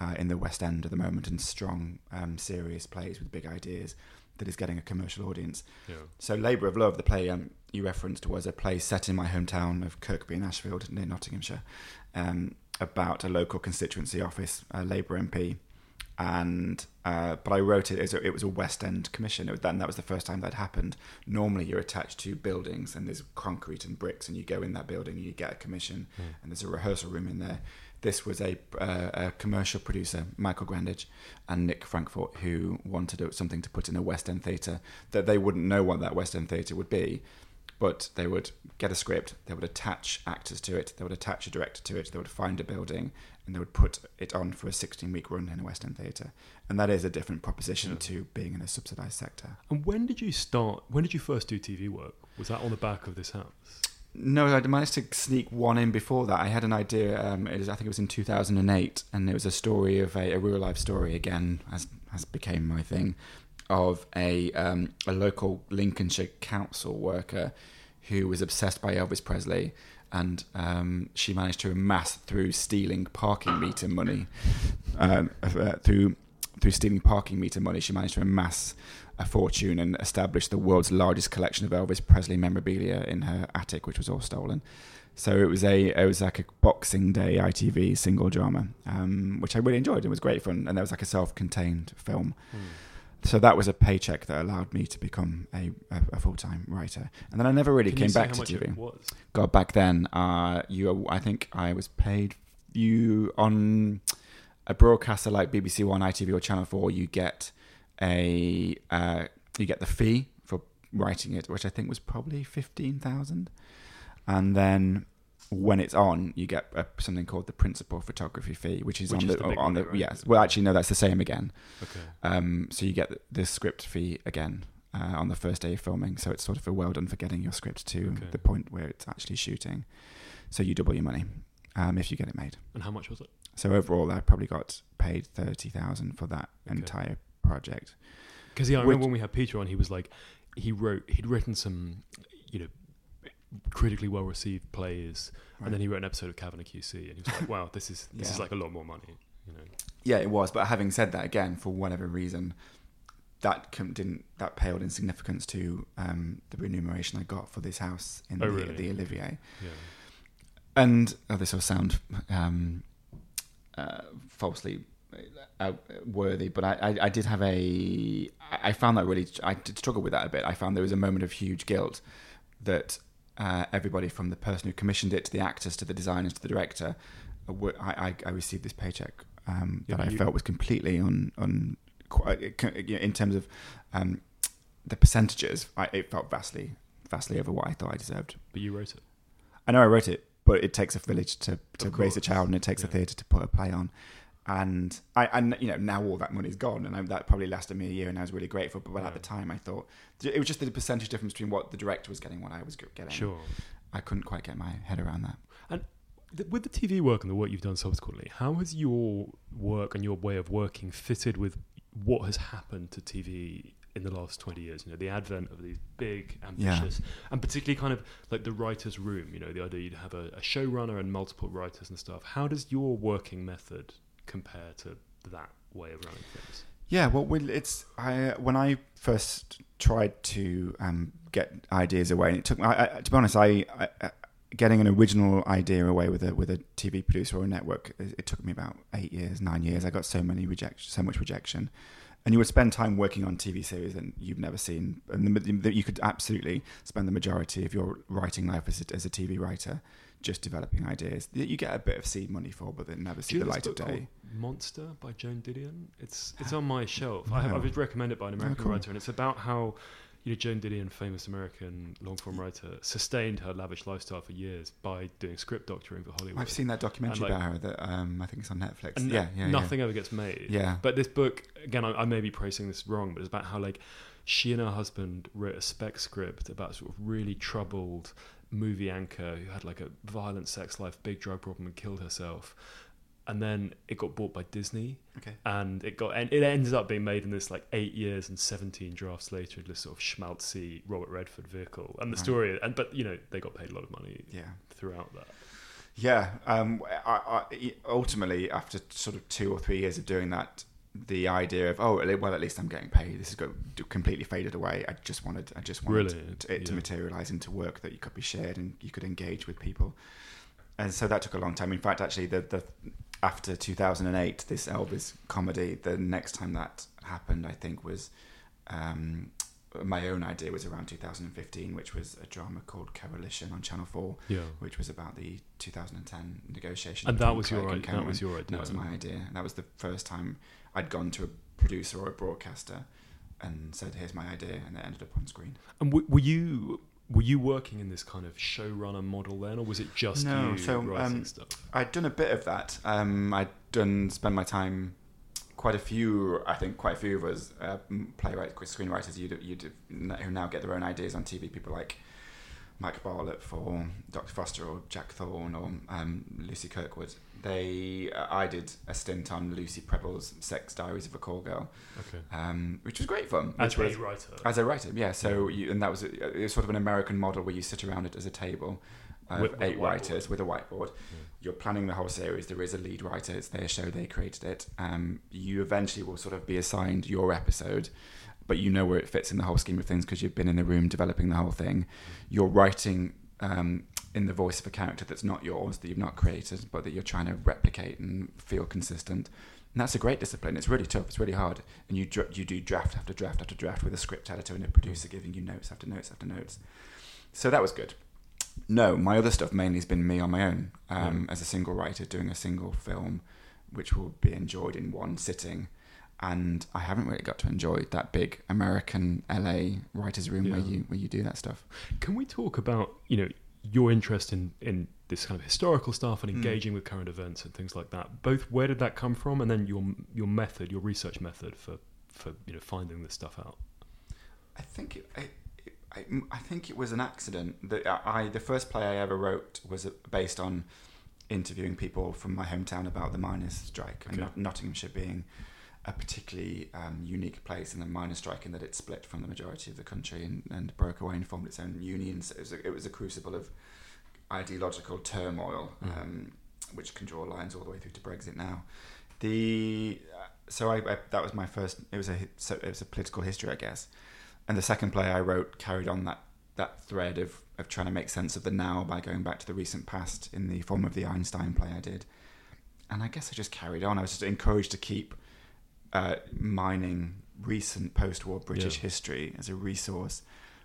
C: uh, in the West End at the moment, and strong, um, serious plays with big ideas that is getting a commercial audience.
B: Yeah.
C: So, Labour of Love, the play um, you referenced, was a play set in my hometown of Kirkby in Ashfield, near Nottinghamshire, um, about a local constituency office, a Labour MP. And uh, but I wrote it as a, it was a West End commission. It was, then that was the first time that happened. Normally, you're attached to buildings and there's concrete and bricks, and you go in that building and you get a commission, and there's a rehearsal room in there. This was a, uh, a commercial producer, Michael Grandage, and Nick Frankfort, who wanted something to put in a West End theatre that they wouldn't know what that West End theatre would be, but they would get a script, they would attach actors to it, they would attach a director to it, they would find a building, and they would put it on for a 16 week run in a West End theatre. And that is a different proposition
B: Yeah.
C: to being in a subsidised sector.
B: And when did you start? When did you first do TV work? Was that on the back of this house?
C: No, I managed to sneak one in before that. I had an idea. Um, was, I think it was in 2008, and it was a story of a, a real life story again, as as became my thing, of a um, a local Lincolnshire council worker who was obsessed by Elvis Presley, and um, she managed to amass through stealing parking meter money, um, uh, through through stealing parking meter money, she managed to amass a fortune and established the world's largest collection of Elvis Presley memorabilia in her attic, which was all stolen. So it was a it was like a Boxing Day ITV single drama, um, which I really enjoyed. It was great fun, and there was like a self-contained film. So that was a paycheck that allowed me to become a, a, a full-time writer, and then I never really
B: Can
C: came back to TV. God, back then, uh, you I think I was paid you on a broadcaster like BBC One, ITV, or Channel Four. You get a uh, you get the fee for writing it, which I think was probably fifteen thousand, and then when it's on, you get uh something called the principal photography fee, which is
B: Which
C: on
B: is
C: the,
B: the
C: on the
B: right?
C: yes. Well, actually, no, that's the same again.
B: Okay.
C: Um, so you get the, the script fee again uh, on the first day of filming. So it's sort of a well done for getting your script to
B: Okay.
C: the point where it's actually shooting. So you double your money um, if you get it made.
B: And how much was it?
C: So overall, I probably got paid thirty thousand for that
B: Okay.
C: entire project.
B: Because yeah, I
C: Which-
B: remember when we had Peter on, he was like, he wrote, he'd written some, you know, critically well received plays,
C: Right.
B: and then he wrote an episode of Kavanagh QC, and he was like, "Wow, this is this is like a lot more money." You know,
C: Yeah, it was. But having said that, again, for whatever reason, that didn't that paled in significance to um, the remuneration I got for this house in
B: Oh,
C: the,
B: really?
C: the Olivier.
B: yeah,
C: And oh, this will sound um, uh, falsely uh, worthy, but I, I, I did have a. I found that really. I did struggle with that a bit. I found there was a moment of huge guilt that uh, everybody from the person who commissioned it to the actors to the designers to the director, uh, I, I, I received this paycheck um,
B: Yeah,
C: that I
B: you-
C: felt was completely on on quite, in terms of um, the percentages. I, it felt vastly vastly over what I thought I deserved.
B: but you wrote it.
C: I know I wrote it, but it takes a village to, to raise a child, and it takes a theatre to put a play on. And I, and you know, now all that money's gone, and I, that probably lasted me a year, and I was really grateful. But at
B: Yeah.
C: the time, I thought it was just the percentage difference between what the director was getting, and what I was getting.
B: Sure.
C: I couldn't quite get my head around that.
B: Th- With the TV work and the work you've done subsequently, how has your work and your way of working fitted with what has happened to TV in the last 20 years? You know, the advent of these big,
C: Yeah.
B: ambitious, and particularly kind of like the writer's room, you know, the idea you'd have a, a showrunner and multiple writers and stuff. How does your working method compare to that way of running things?
C: Yeah, well, it's I when I first tried to um, get ideas away. and It took I, I, to be honest, I, I, I getting an original idea away with a with a TV producer or a network. It, it took me about eight years, nine years. I got so many rejection, so much rejection. And you would spend time working on TV series that you've never seen, and the, the, you could absolutely spend the majority of your writing life as a, as a TV writer just developing ideas that you get a bit of seed money for, but then never see
B: you
C: the light of day.
B: Monster by Joan Didion. It's it's on my shelf. I have I
C: No.
B: was recommended by an American
C: cool.
B: writer, and it's about how you know Joan Didion, famous American long form writer, sustained her lavish lifestyle for years by doing script doctoring for Hollywood.
C: I've seen that documentary
B: like-
C: about her that um, I think it's on Netflix. yeah, yeah, yeah.
B: nothing ever gets made.
C: Yeah.
B: But this book, again, I, I may be praising this wrong, but it's about how like she and her husband wrote a spec script about sort of really troubled movie anchor who had like a violent sex life, big drug problem, and killed herself. And then it got bought by Disney,
C: Okay.
B: and it got and it ended up being made in this like eight years and seventeen drafts later, this sort of schmaltzy Robert Redford vehicle. And the
C: Right.
B: story, and but you know they got paid a lot of money
C: Yeah.
B: throughout that.
C: Yeah. Um, I, I, ultimately, after sort of two or three years of doing that, the idea of oh well, at least I'm getting paid. This has got completely faded away. I just wanted, I just wanted
B: Really?
C: to, it to materialize into work that you could be shared and you could engage with people. And so that took a long time. In fact, actually, the the after 2008, this Elvis comedy, the next time that happened, I think was. Um, my own idea was around 2015, which was a drama called Coalition on Channel 4,
B: Yeah.
C: which was about the 2010 negotiation.
B: And that was your
C: and.
B: That was your idea.
C: That was my idea. That was the first time I'd gone to a producer or a broadcaster and said, "Here's my idea," and it ended up on screen.
B: And w- were you were you working in this kind of showrunner model then, or was it just
C: No,
B: you
C: so,
B: writing
C: um,
B: stuff?
C: I'd done a bit of that. Um, I'd done spend my time. Quite a few, I think, quite a few of us uh, playwrights, screenwriters, you'd, you'd, who now get their own ideas on TV. People like Mike Bartlett for Dr. Foster or Jack Thorne or um, Lucy Kirkwood. They, uh, I did a stint on Lucy Prebble's Sex Diaries of a Call Girl,
B: Okay.
C: um, which was great fun.
B: As a writer.
C: as a writer, yeah. So you, and that was a, it was sort of an American model where you sit around it as a table of
B: With-
C: eight
B: whiteboard.
C: writers with a whiteboard. You're planning the whole series. There is a lead writer. It's their show. They created it. Um, you eventually will sort of be assigned your episode, but you know where it fits in the whole scheme of things because you've been in the room developing the whole thing. You're writing um, in the voice of a character that's not yours, that you've not created, but that you're trying to replicate and feel consistent. And that's a great discipline. It's really tough. It's really hard. And you dra- you do draft after draft after draft with a script editor and a producer giving you notes after notes after notes. So that was good. No, my other stuff mainly has been me on my own um, as a single writer doing a single film, which will be enjoyed in one sitting. And I haven't really got to enjoy that big American LA writers' room where you where you do that stuff.
B: Can we talk about you know your interest in in this kind of historical stuff and
C: Mm.
B: engaging with current events and things like that? Both where did that come from, and then your your method, your research method for for you know finding this stuff out.
C: I think it, I, it, I, I think it was an accident that I, the first play I ever wrote was uh, based on interviewing people from my hometown about the miners' strike and
B: Okay.
C: Not- Nottinghamshire being a particularly um, unique place in the miner strike in that it split from the majority of the country and, and broke away and formed its own unions. It was a, it was a crucible of ideological turmoil,
B: Mm.
C: um, which can draw lines all the way through to Brexit now. The uh, so I, I that was my first. It was a so it was a political history, I guess. And the second play I wrote carried on that that thread of of trying to make sense of the now by going back to the recent past in the form of the Einstein play I did. And I guess I just carried on. I was just encouraged to keep uh, mining recent post-war British
B: Yeah.
C: history as a resource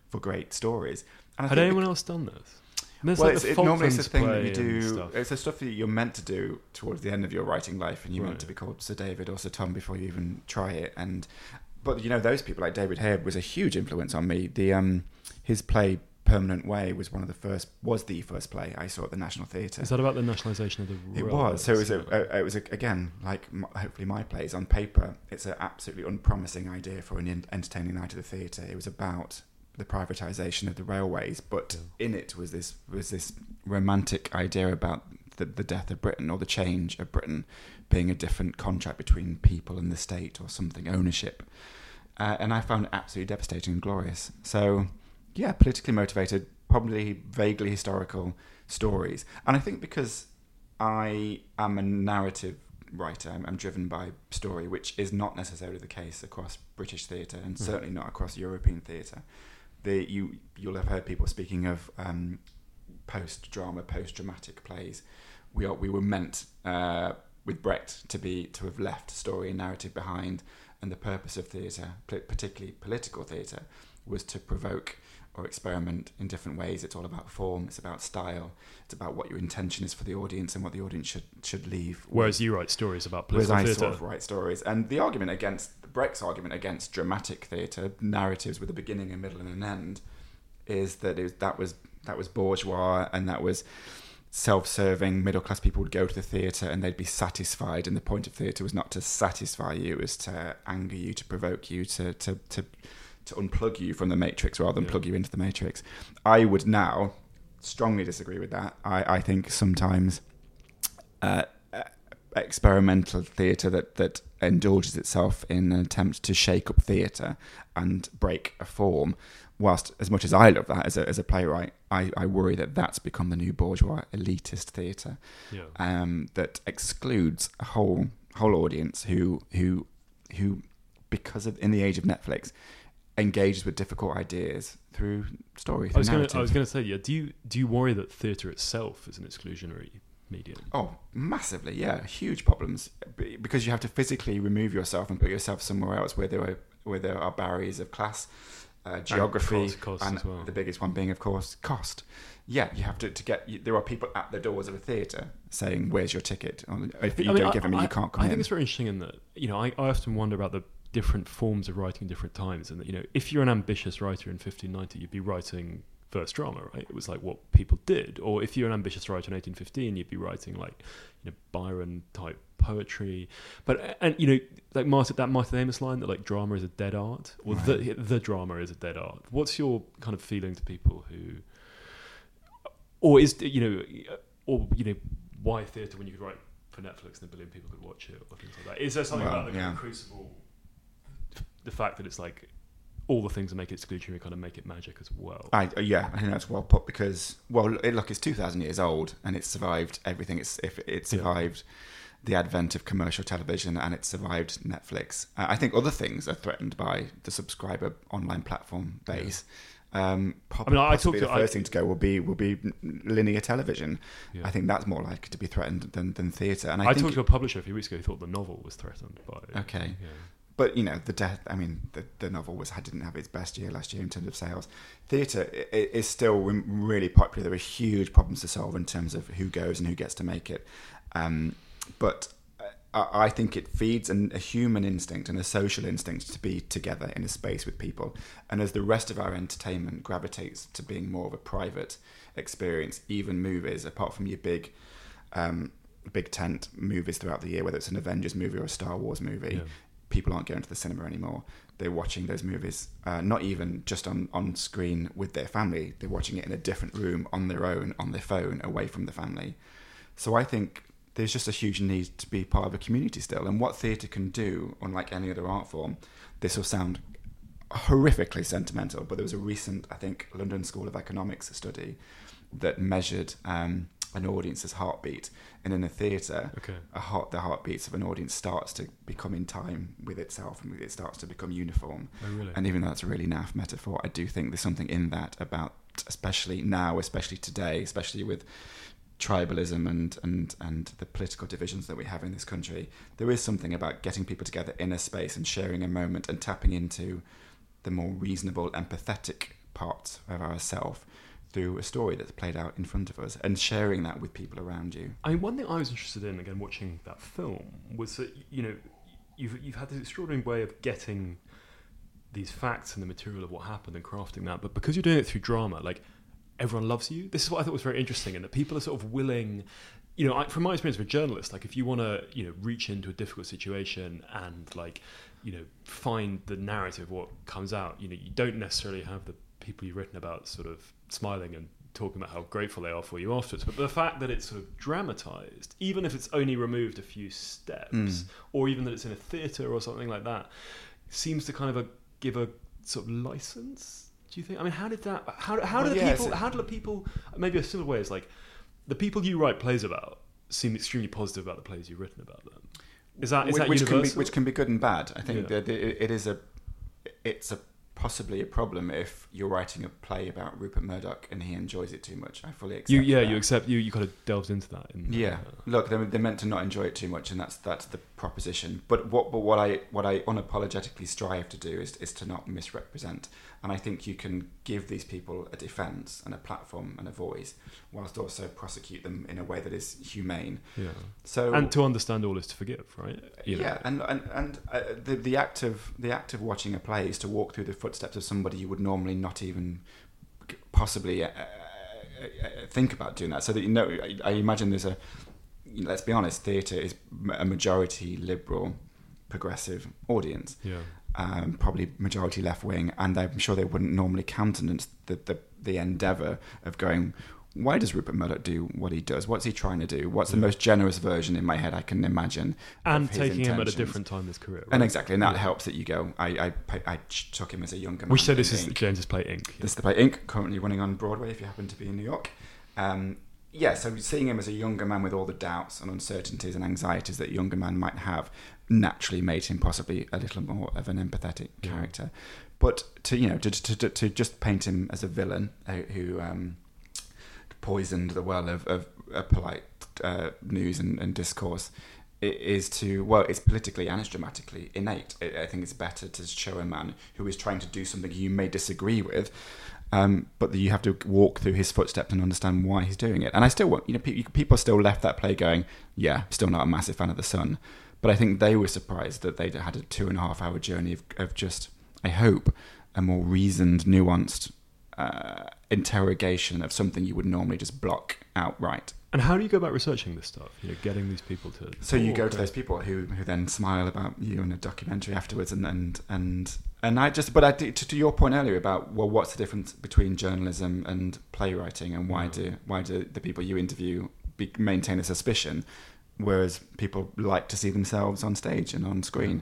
C: for great stories. And I
B: Had
C: think
B: anyone else done this? There's
C: well,
B: like
C: it's, it, normally it's a thing that you do. It's the stuff that you're meant to do towards the end of your writing life, and you're meant to be called Sir David or Sir Tom before you even try it. And but you know those people like David Hare was a huge influence on me. The um his play Permanent Way was one of the first was the first play I saw at the National Theatre.
B: Is that about the nationalisation of the?
C: It was. So it was. A, a, it was a, again like m- hopefully my plays on paper. It's an absolutely unpromising idea for an en- entertaining night at the theatre. It was about the privatisation of the railways, but in it was this was this romantic idea about the, the death of Britain or the change of Britain being a different contract between people and the state or something ownership. Uh, and I found it absolutely devastating and glorious. So, yeah, politically motivated, probably vaguely historical stories. And I think because I am a narrative writer, I'm, I'm driven by story, which is not necessarily the case across British theatre and
B: Mhm.
C: certainly not across European theatre. The, you, you'll have heard people speaking of um, post drama, post dramatic plays. We, are, we were meant uh, with Brecht to be to have left story and narrative behind, and the purpose of theatre, particularly political theatre, was to provoke or experiment in different ways. It's all about form. It's about style. It's about what your intention is for the audience and what the audience should should leave.
B: Whereas you write stories about
C: Whereas I
B: theatre.
C: sort of write stories, and the argument against Brecht's argument against dramatic theatre, narratives with a beginning, a middle, and an end, is that it was, that was that was bourgeois and that was self-serving. Middle class people would go to the theatre and they'd be satisfied, and the point of theatre was not to satisfy you, it was to anger you, to provoke you, to to to, to unplug you from the matrix rather than
B: Yeah.
C: plug you into the matrix. I would now strongly disagree with that. I, I think sometimes uh, uh, experimental theatre that, that indulges itself in an attempt to shake up theatre and break a form, whilst as much as I love that as a, as a playwright, I, I worry that that's become the new bourgeois elitist theatre
B: Yeah.
C: um, that excludes a whole whole audience who who who because of in the age of Netflix engages with difficult ideas through story.
B: I
C: Through
B: was going to I was going to say, yeah. Do you do you worry that theatre itself is an exclusionary medium?
C: Oh, massively, yeah, huge problems because you have to physically remove yourself and put yourself somewhere else where there are where there are barriers of class, uh, geography,
B: cost- cost
C: and
B: as well.
C: the biggest one being, of course, cost. Yeah, you have to to get. You, there are people at the doors of a theatre saying, "Where's your ticket?" Or, if you
B: I mean,
C: don't
B: I-
C: give me,
B: I-
C: you can't come
B: I
C: in.
B: think it's very interesting in that you know I, I often wonder about the different forms of writing in different times, and you know if you're an ambitious writer in 1590, you'd be writing verse drama, right? It was like what people did, or if you're an ambitious writer in 1815, you'd be writing like you know Byron type poetry. But and you know like Martin that Martin Amis line that like drama is a dead art, or the the drama is a dead art. What's your kind of feeling to people who, or is you know, or you know, why theatre when you could write for Netflix and a billion people could watch it or things like that? Is there something
C: Well,
B: about the
C: yeah.
B: crucible, the fact that it's like all the things that make it exclusionary kind of make it magic as well?
C: I, uh, yeah, I think that's well put because well, it, look, it's two thousand years old and it's survived everything. It's if it
B: Yeah.
C: survived the advent of commercial television and it survived Netflix. Uh, I think other things are threatened by the subscriber online platform base. Um,
B: I mean, I- talked
C: the first
B: I-
C: thing to go will be will be linear television.
B: Yeah.
C: I think that's more likely to be threatened than, than theatre. And I,
B: I, talked to a publisher a few weeks ago who thought the novel was threatened by.
C: Okay.
B: Yeah.
C: But you know the death i mean the, the novel was didn't have its best year last year in terms of sales theatre is still really popular there are huge problems to solve in terms of who goes and who gets to make it um, but uh, I I think it feeds an, a human instinct and a social instinct to be together in a space with people. And as the rest of our entertainment gravitates to being more of a private experience, even movies, apart from your big, um, big tent movies throughout the year, whether it's an Avengers movie or a Star Wars movie,
B: Yeah.
C: People aren't going to the cinema anymore. They're watching those movies, uh, not even just on, on screen with their family. They're watching it in a different room on their own, on their phone, away from the family. So I think there's just a huge need to be part of a community still. And what theatre can do, unlike any other art form, this will sound horrifically sentimental, but there was a recent, I think, London School of Economics study that measured um, an audience's heartbeat. And in a theatre,
B: Okay.
C: a heart, the heartbeats of an audience starts to become in time with itself and it starts to become uniform.
B: Oh, really?
C: And even though that's a really naff metaphor, I do think there's something in that about, especially now, especially today, especially with tribalism and, and, and the political divisions that we have in this country, there is something about getting people together in a space and sharing a moment and tapping into the more reasonable, empathetic parts of ourself through a story that's played out in front of us and sharing that with people around you.
B: I mean, one thing I was interested in again watching that film was that you know you've you've had this extraordinary way of getting these facts and the material of what happened and crafting that, but because you're doing it through drama, like everyone loves you. This is what I thought was very interesting, and that people are sort of willing. You know, I, from my experience as a journalist, like if you want to, you know, reach into a difficult situation and like, you know, find the narrative, what comes out, you know, you don't necessarily have the people you've written about sort of smiling and talking about how grateful they are for you afterwards. But the fact that it's sort of dramatized, even if it's only removed a few steps,
C: Mm.
B: or even that it's in a theatre or something like that, seems to kind of a, give a sort of license. Do you think? I mean, how did that? How, how
C: Well,
B: do the
C: yeah,
B: people? How do the people? Maybe a similar way is like the people you write plays about seem extremely positive about the plays you've written about them. Is that is
C: Wh-
B: that
C: which can be which can be good and bad. I think
B: Yeah.
C: that it, it is a it's a possibly a problem if you're writing a play about Rupert Murdoch and he enjoys it too much. I fully accept.
B: you yeah
C: that.
B: you accept you you kind of delved into that.
C: Yeah,
B: uh,
C: look, they're, they're meant to not enjoy it too much, and that's that's the proposition. But what but what I what I unapologetically strive to do is is to not misrepresent, and I think you can give these people a defence and a platform and a voice, whilst also prosecute them in a way that is humane.
B: yeah.
C: So
B: And to understand all is to forgive, right? You know.
C: yeah, and and, and uh, the the act of the act of watching a play is to walk through the footsteps of somebody you would normally not even possibly uh, uh, uh, think about doing that. So that you know, I, I imagine there's a let's be honest, theatre is a majority liberal, progressive audience,
B: Yeah.
C: Um, probably majority left wing, and I'm sure they wouldn't normally countenance the the, the endeavour of going. Why does Rupert Murdoch do what he does? What's he trying to do? What's the most generous version in my head I can imagine?
B: And taking him at a different time in his career.
C: And exactly, and that
B: Yeah.
C: helps that you go. I I, I took him as a younger man.
B: We said this is
C: Ink.
B: James's play Ink.
C: This is the play Ink, currently running on Broadway. If you happen to be in New York, um, yeah. So seeing him as a younger man with all the doubts and uncertainties and anxieties that a younger man might have, naturally made him possibly a little more of an empathetic
B: Yeah.
C: character. But to you know to to, to, to just paint him as a villain uh, who um, poisoned the well of, of uh, polite uh, news and, and discourse is to well it's politically and it's dramatically innate I, think it's better to show a man who is trying to do something you may disagree with um, but that you have to walk through his footsteps and understand why he's doing it and I still want you know pe- people still left that play going yeah still not a massive fan of the Sun but I think they were surprised that they'd had a two and a half hour journey of, of just I hope a more reasoned nuanced uh, interrogation of something you would normally just block outright.
B: And how do you go about researching this stuff? You know, getting these people to.
C: So you go to those people who, who then smile about you in a documentary afterwards, and and and, and I just but I do, to, to your point earlier about well, what's the difference between journalism and playwriting, and why
B: Yeah.
C: do why do the people you interview be, maintain a suspicion, whereas people like to see themselves on stage and on screen.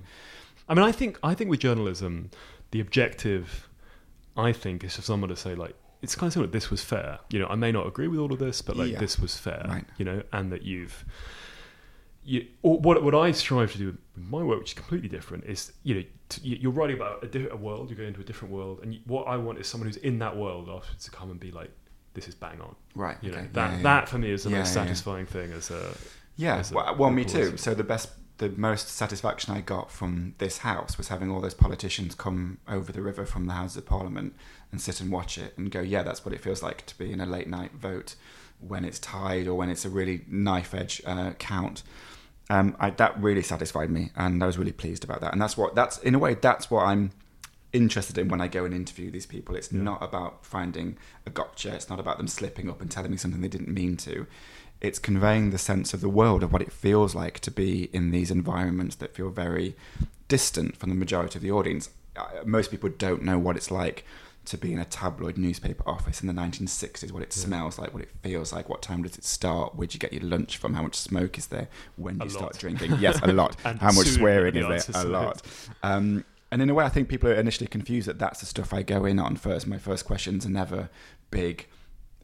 B: I mean, I think I think with journalism, the objective, I think, is for someone to say like, it's kind of similar. This was fair. You know, I may not agree with all of this, but like
C: Yeah.
B: this was fair.
C: Right.
B: You know, and that you've. You, or what what I strive to do with my work, which is completely different, is you know t- you- you're writing about a, di- a world, you're going into a different world, and you, what I want is someone who's in that world to come and be like, this is bang on.
C: Right.
B: You know, that
C: Yeah, yeah.
B: that for me is the
C: Yeah,
B: most satisfying thing as a
C: Yeah, well, well, me too. So the best, the most satisfaction I got from this house was having all those politicians come over the river from the Houses of Parliament and sit and watch it and go, yeah, that's what it feels like to be in a late night vote when it's tied or when it's a really knife edge uh, count. Um, I, that really satisfied me, and I was really pleased about that. And that's what that's in a way that's what I'm interested in when I go and interview these people. It's
B: Yeah.
C: not about finding a gotcha. It's not about them slipping up and telling me something they didn't mean to. It's conveying the sense of the world of what it feels like to be in these environments that feel very distant from the majority of the audience. Uh, Most people don't know what it's like to be in a tabloid newspaper office in the 1960s, what it
B: Yeah.
C: smells like, what it feels like, what time does it start, where do you get your lunch from, how much smoke is there, when do
B: A
C: you
B: lot.
C: start drinking? Yes, a lot. How much swearing
B: the
C: is there? A lot. Um, and in a way, I think people are initially confused that that's the stuff I go in on first. My first questions are never big,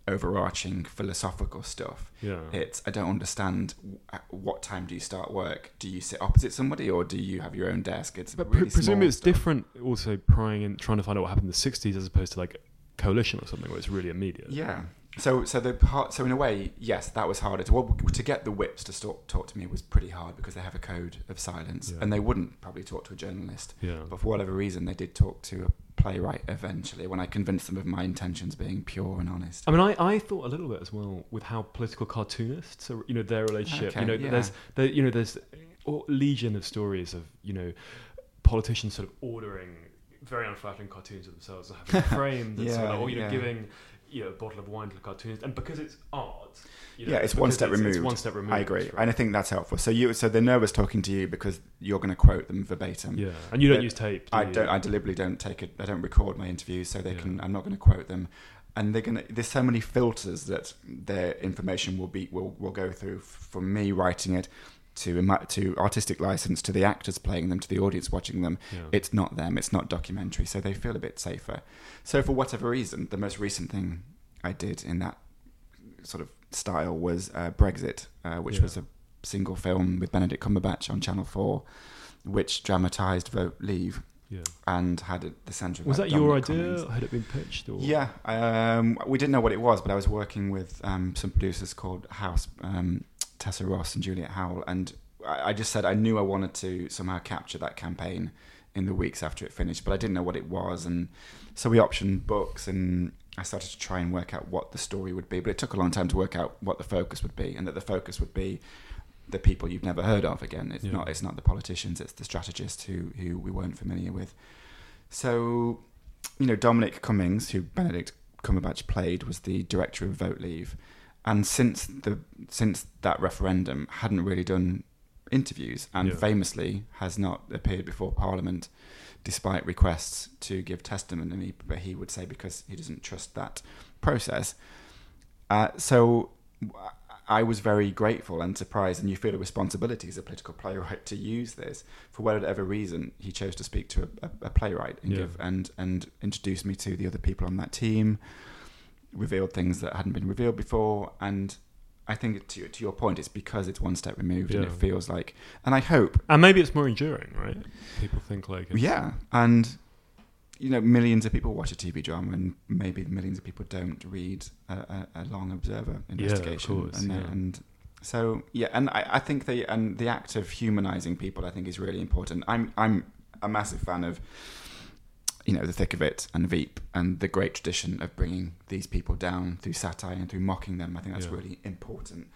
C: overarching philosophical stuff.
B: Yeah.
C: It's I don't understand at what time do you start work? Do you sit opposite somebody or do you have your own desk? It's
B: But
C: really
B: pre- presume it's
C: stuff.
B: different. Also, prying and trying to find out what happened in the '60s as opposed to like coalition or something where it's really immediate.
C: Yeah. So so the part so in a way, yes, that was harder. To well, to get the whips to talk, talk to me was pretty hard because they have a code of silence,
B: Yeah.
C: and they wouldn't probably talk to a journalist.
B: Yeah.
C: But for whatever reason, they did talk to a playwright eventually when I convinced them of my intentions being pure and honest.
B: I mean, I, I thought a little bit as well with how political cartoonists are, you know, their relationship.
C: Okay,
B: you know,
C: yeah.
B: there's, there, you know, there's a legion of stories of, you know, politicians sort of ordering very unflattering cartoons of themselves, and having framed, and sort of,
C: Yeah,
B: or you know,
C: yeah.
B: giving you know a bottle of wine to the cartoonist, and because it's art. You know,
C: yeah, it's one step
B: it's,
C: removed.
B: It's one step removed.
C: I agree,
B: right?
C: and I think that's helpful. So you, so they're nervous talking to you because you're going to quote them verbatim.
B: yeah, and you don't
C: But
B: use tape. do
C: I
B: you?
C: don't. I deliberately don't take it. I don't record my interviews, so they
B: Yeah.
C: can. I'm not going to quote them, and they're going to. There's so many filters that their information will be will will go through from me writing it to to artistic license to the actors playing them to the audience watching them.
B: Yeah.
C: It's not them. It's not documentary, so they feel a bit safer. So for whatever reason, the most recent thing I did in that sort of style was uh, Brexit, uh, which
B: Yeah.
C: was a single film with Benedict Cumberbatch on Channel Four, which dramatised Vote Leave
B: yeah.
C: and had at the centre of
B: Was
C: that
B: that your idea? Had it been pitched? Or?
C: Yeah, um, we didn't know what it was, but I was working with um, some producers called House, um, Tessa Ross and Juliette Howell, and I, I just said I knew I wanted to somehow capture that campaign in the weeks after it finished, but I didn't know what it was, and so we optioned books, and I started to try and work out what the story would be, but it took a long time to work out what the focus would be, and that the focus would be the people you've never heard of again. It's
B: Yeah.
C: not it's not the politicians, it's the strategists who who we weren't familiar with. So, you know, Dominic Cummings, who Benedict Cumberbatch played, was the director of Vote Leave, and since the since that referendum, hadn't really done interviews, and
B: Yeah.
C: famously has not appeared before Parliament, despite requests to give testimony. But he would say because he doesn't trust that process. Uh, so. I was very grateful and surprised, and you feel a responsibility as a political playwright to use this. For whatever reason, he chose to speak to a, a, playwright and
B: Yeah.
C: give and and introduce me to the other people on that team, revealed things that hadn't been revealed before, and I think to to your point, it's because it's one step removed, and it feels like, and I hope,
B: And maybe it's more enduring, right? People think like it's,
C: yeah, and you know, millions of people watch a TV drama, and maybe millions of people don't read a, a, a long Observer investigation,
B: course,
C: and,
B: yeah.
C: and so yeah, and I, I think the and the act of humanizing people, I think, is really important. I'm I'm a massive fan of you know the thick of it and Veep and the great tradition of bringing these people down through satire and through mocking them. I think that's
B: Yeah.
C: really important.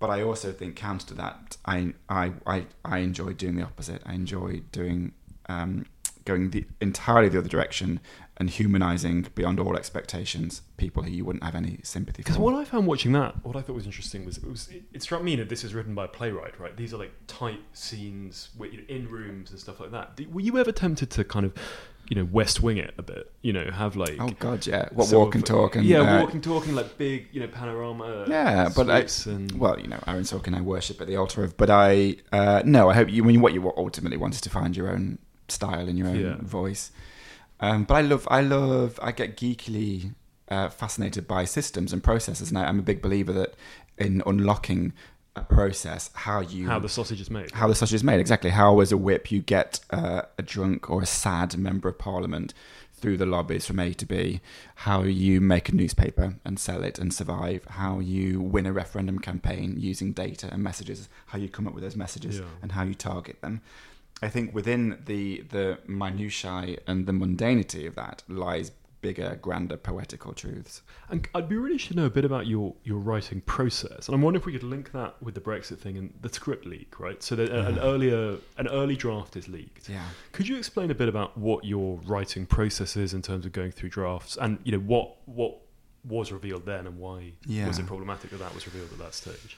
C: But I also think counter to that, I I I, I enjoy doing the opposite. I enjoy doing um, going the entirely the other direction and humanizing beyond all expectations people who you wouldn't have any sympathy
B: Because
C: for.
B: what I found watching that, what I thought was interesting was it, was it, it struck me that this is written by a playwright, right? These are like tight scenes with, you know, in rooms and stuff like that. Were you ever tempted to kind of, you know, West Wing it a bit? You know, have like
C: oh God, yeah. What walk and talk and
B: yeah,
C: uh,
B: walking, talking, like big, you know, panorama.
C: Yeah, but I-
B: and
C: Well, you know, Aaron Sorkin I worship at the altar of, but I uh, no, I hope you. I mean, what you ultimately want is to find your own style and your own
B: Yeah.
C: voice. Um, but I love, I love, I get geekily uh, fascinated by systems and processes, and I, I'm a big believer that in unlocking process, how you
B: how the sausage is made.
C: how the sausage is made. Exactly. How, as a whip, you get uh, a drunk or a sad member of parliament through the lobbies from A to B. How you make a newspaper and sell it and survive. How you win a referendum campaign using data and messages. How you come up with those messages
B: Yeah.
C: and how you target them. I think within the the minutiae and the mundanity of that lies bigger, grander poetical truths.
B: And I'd be really interested to know a bit about your, your writing process, and I'm wondering if we could link that with the Brexit thing and the script leak, right? So that an earlier an early draft is leaked.
C: Yeah.
B: Could you explain a bit about what your writing process is in terms of going through drafts, and you know what what was revealed then, and why
C: Yeah.
B: was it problematic that that was revealed at that stage?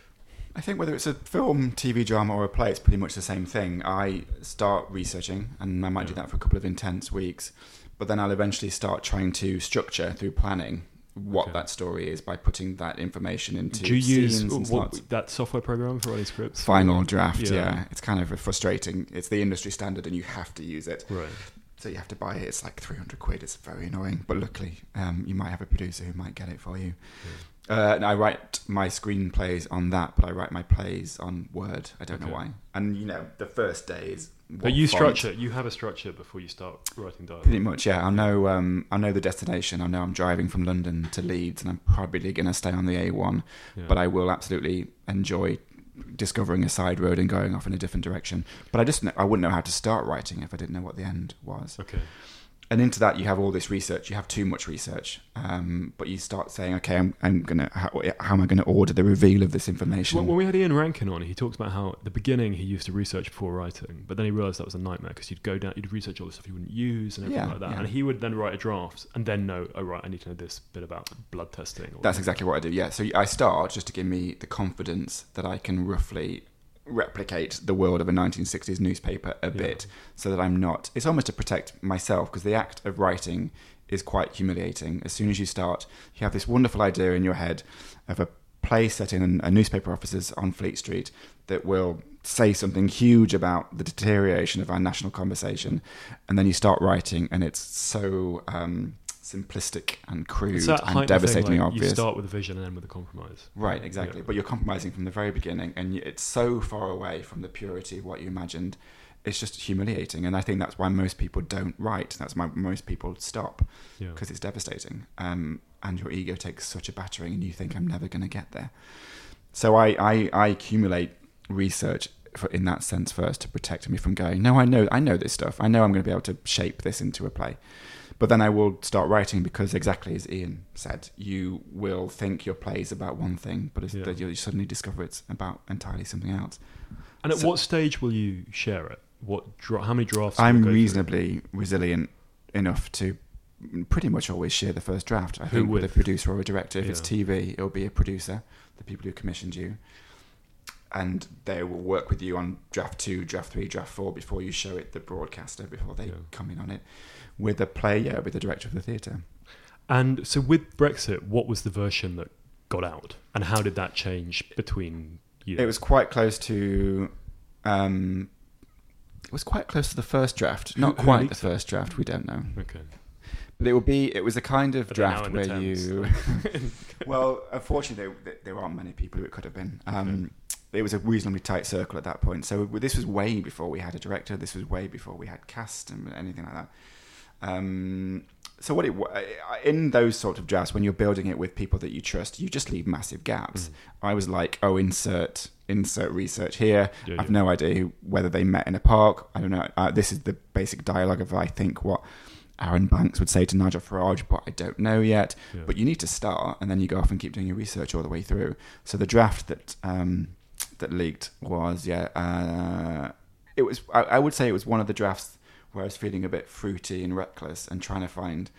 C: I think whether it's a film, TV drama, or a play, it's pretty much the same thing. I start researching, and I might do that for a couple of intense weeks. But then I'll eventually start trying to structure through planning what
B: Okay.
C: that story is by putting that information into
B: Do you use what, that software program for writing scripts?
C: Final draft,
B: Yeah.
C: yeah. It's kind of frustrating. It's the industry standard, and you have to use it.
B: Right.
C: So you have to buy it. It's like 300 quid. It's very annoying. But luckily, um, you might have a producer who might get it for you. Uh, and I write my screenplays on that, but I write my plays on Word. I don't know why. And, you know, the first day is.
B: But you
C: font.
B: structure. You have a structure before you start writing dialogue.
C: Pretty much, yeah. I know. Um, I know the destination. I know I'm driving from London to Leeds, and I'm probably going to stay on the A1.
B: Yeah.
C: But I will absolutely enjoy discovering a side road and going off in a different direction. But I just I wouldn't know how to start writing if I didn't know what the end was.
B: Okay.
C: And into that, you have all this research. You have too much research, um, but you start saying, "Okay, I'm, I'm gonna. How, how am I going to order the reveal of this information?"
B: Well, when we had Ian Rankin on, he talks about how at the beginning he used to research before writing, but then he realised that was a nightmare because you'd go down, you'd research all the stuff you wouldn't use and everything
C: Yeah,
B: like that,
C: yeah.
B: and he would then write a draft and then know, oh right, I need to know this bit about blood testing. Or
C: That's exactly what I do. Yeah. So I start just to give me the confidence that I can roughly replicate the world of a 1960s newspaper a
B: Yeah.
C: bit, so that I'm not. It's almost to protect myself because the act of writing is quite humiliating. As soon as you start, you have this wonderful idea in your head of a play set in a newspaper offices on Fleet Street that will say something huge about the deterioration of our national conversation, and then you start writing, and it's so um, simplistic and crude and devastatingly
B: thing, like,
C: obvious.
B: You start with a vision and end with a compromise.
C: Right, exactly.
B: Yeah.
C: But you're compromising from the very beginning, and it's so far away from the purity of what you imagined. It's just humiliating, and I think that's why most people don't write. That's why most people stop
B: Yeah.
C: because it's devastating, um, and your ego takes such a battering, and you think I'm never going to get there. So I, I, I accumulate research for, in that sense first to protect me from going. No, I know, I know this stuff. I know I'm going to be able to shape this into a play. But then I will start writing because exactly as Ian said, you will think your play is about one thing, but it's,
B: Yeah.
C: that you suddenly discover it's about entirely something else.
B: And at
C: So-
B: what stage will you share it? What how many drafts?
C: I'm
B: go through?
C: reasonably resilient enough to pretty much always share the first draft. I
B: Who
C: think with a producer or a director. If it's TV, it'll be a producer, the people who commissioned you, and they will work with you on draft two, draft three, draft four before you show it the broadcaster before they
B: Yeah.
C: come in on it. With a play, yeah, with the director of the theatre.
B: And so with Brexit, what was the version that got out, and how did that change between you?
C: It was quite close to. Um, it was quite close to the first draft. Not
B: who
C: quite the first draft. We don't know.
B: okay.
C: But it will be. It was a kind of draft where you. well, unfortunately, there, there aren't many people who it could have been. Um, It was a reasonably tight circle at that point. So this was way before we had a director. This was way before we had cast and anything like that. Um, so what it in those sort of drafts, when you're building it with people that you trust, you just leave massive gaps.
B: Mm.
C: I was like, oh, insert insert research here.
B: Yeah,
C: I've
B: yeah.
C: no idea whether they met in a park. I don't know. Uh, this is the basic dialogue of I think what Arron Banks would say to Nigel Farage, but I don't know yet.
B: Yeah.
C: But you need to start, and then you go off and keep doing your research all the way through. So the draft that um, that leaked was yeah, uh, it was. I, I would say it was one of the drafts where I was feeling a bit fruity and reckless and trying to find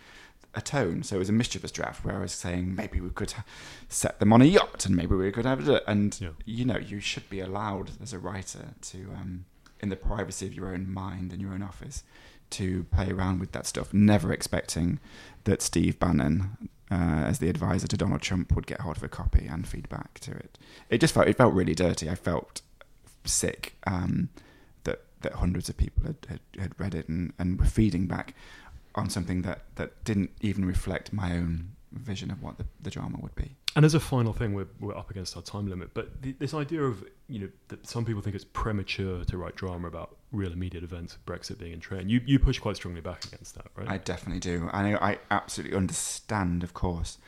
C: a tone. So it was a mischievous draft where I was saying maybe we could ha- set them on a yacht and maybe we could have it. And
B: Yeah.
C: you know, you should be allowed as a writer to, um, in the privacy of your own mind and your own office, to play around with that stuff, never expecting that Steve Bannon, uh, as the advisor to Donald Trump, would get hold of a copy and feedback to it. It just felt it felt really dirty. I felt sick um, that hundreds of people had, had, had read it and, and were feeding back on something that, that didn't even reflect my own vision of what the, the drama would be.
B: And as a final thing, we're, we're up against our time limit, but the, this idea of, you know, that some people think it's premature to write drama about real immediate events, Brexit being in train, you, you push quite strongly back against that, right?
C: I definitely do. I I absolutely understand, of course,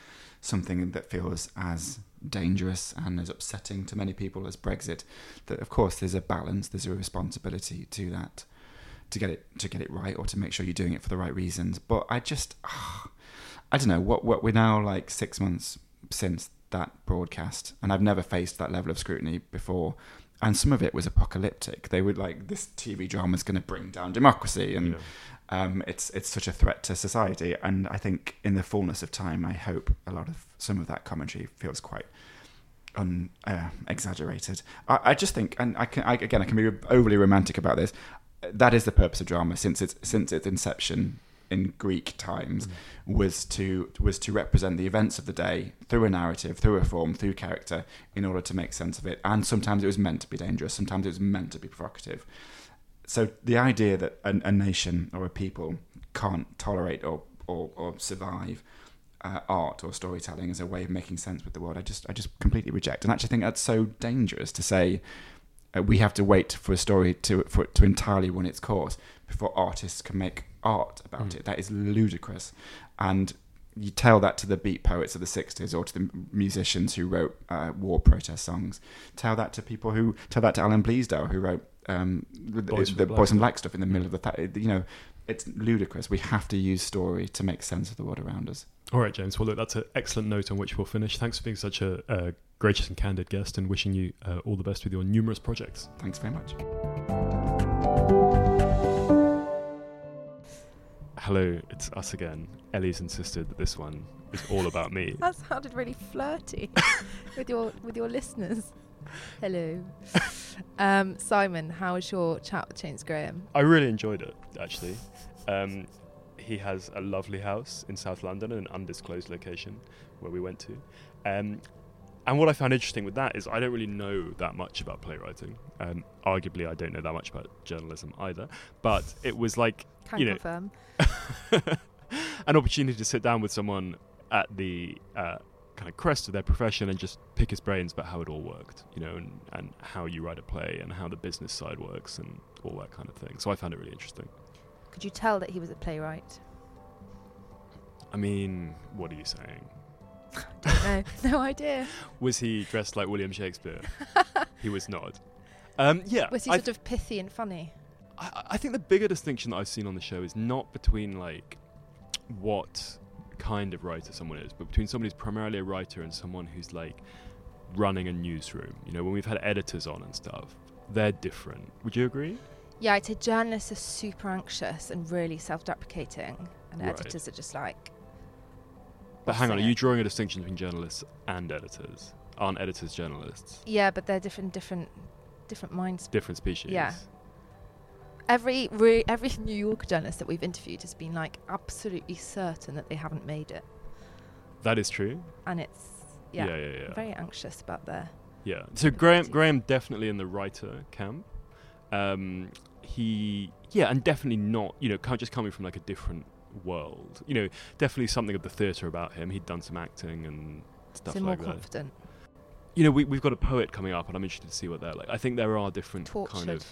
C: something that feels as dangerous and as upsetting to many people as Brexit. That of course there's a balance, there's a responsibility to that, to get it to get it right or to make sure you're doing it for the right reasons. But I just, I don't know what what we're now like six months since that broadcast, and I've never faced that level of scrutiny before. And some of it was apocalyptic. They would like this TV drama is going to bring down democracy, and
B: Yeah.
C: um, it's it's such a threat to society. And I think in the fullness of time, I hope a lot of some of that commentary feels quite un, uh, exaggerated. I, I just think, and I can I, again, I can be overly romantic about this. That is the purpose of drama since its since its inception in Greek times was to was to represent the events of the day through a narrative, through a form, through character, in order to make sense of it. And sometimes it was meant to be dangerous. Sometimes it was meant to be provocative. So the idea that a, a nation or a people can't tolerate or or, or survive uh, art or storytelling as a way of making sense with the world, I just I just completely reject. And actually, think that's so dangerous to say. Uh, we have to wait for a story to for it to entirely run its course before artists can make art about
B: Mm.
C: it. That is ludicrous, and you tell that to the beat poets of the '60s or to the musicians who wrote uh, war protest songs. Tell that to people who tell that to Alan Bleasdale who wrote um, the,
B: Boys
C: the
B: with Black
C: Boys and
B: stuff.
C: Black stuff in the middle of the th- you know. It's ludicrous. We have to use story to make sense of the world around us.
B: All right, James. Well, look, that's an excellent note on which we'll finish. Thanks for being such a, a gracious and candid guest, and wishing you uh, all the best with your numerous projects.
C: Thanks very much.
B: Hello, it's us again. Ellie's insisted that this one is all about me.
A: That sounded really flirty with your with your listeners. Hello, um, Simon. How was your chat with James Graham?
B: I really enjoyed it, actually. Um, he has a lovely house in South London, an undisclosed location where we went to. Um, and what I found interesting with that is I don't really know that much about playwriting. Um, arguably, I don't know that much about journalism either. But it was like
A: Can
B: You know- an opportunity to sit down with someone at the uh, kind of crest of their profession and just pick his brains about how it all worked, you know, and, and how you write a play and how the business side works and all that kind of thing. So I found it really interesting.
A: Could you tell that he was a playwright?
B: I mean, what are you saying?
A: no, no idea.
B: Was he dressed like William Shakespeare? he was not. Um, yeah,
A: Was he
B: I,
A: sort of pithy and funny?
B: I, I think the bigger distinction that I've seen on the show is not between like what kind of writer someone is, but between somebody who's primarily a writer and someone who's like running a newsroom. You know, when we've had editors on and stuff, they're different. Would you agree?
A: Yeah, I'd say journalists are super anxious and really self-deprecating, and
B: Right.
A: editors are just like.
B: But hang on, are you drawing a distinction between journalists and editors? Aren't editors journalists?
A: Yeah, but they're different, different, different minds.
B: Different species.
A: Yeah. Every re- every New York journalist that we've interviewed has been like absolutely certain that they haven't made it,
B: That is true.
A: and it's
B: Yeah,
A: yeah,
B: yeah, yeah.
A: very anxious about their.
B: Yeah. So Graham, Graham definitely in the writer camp. Um, he, yeah, and definitely not. You know, kind of just coming from like a different world. You know, definitely something of the theatre about him. He'd done some acting and stuff
A: so more
B: like that.
A: confident,
B: You know, we, we've got a poet coming up, and I'm interested to see what they're like. I think there are different
A: tortured.
B: kind of,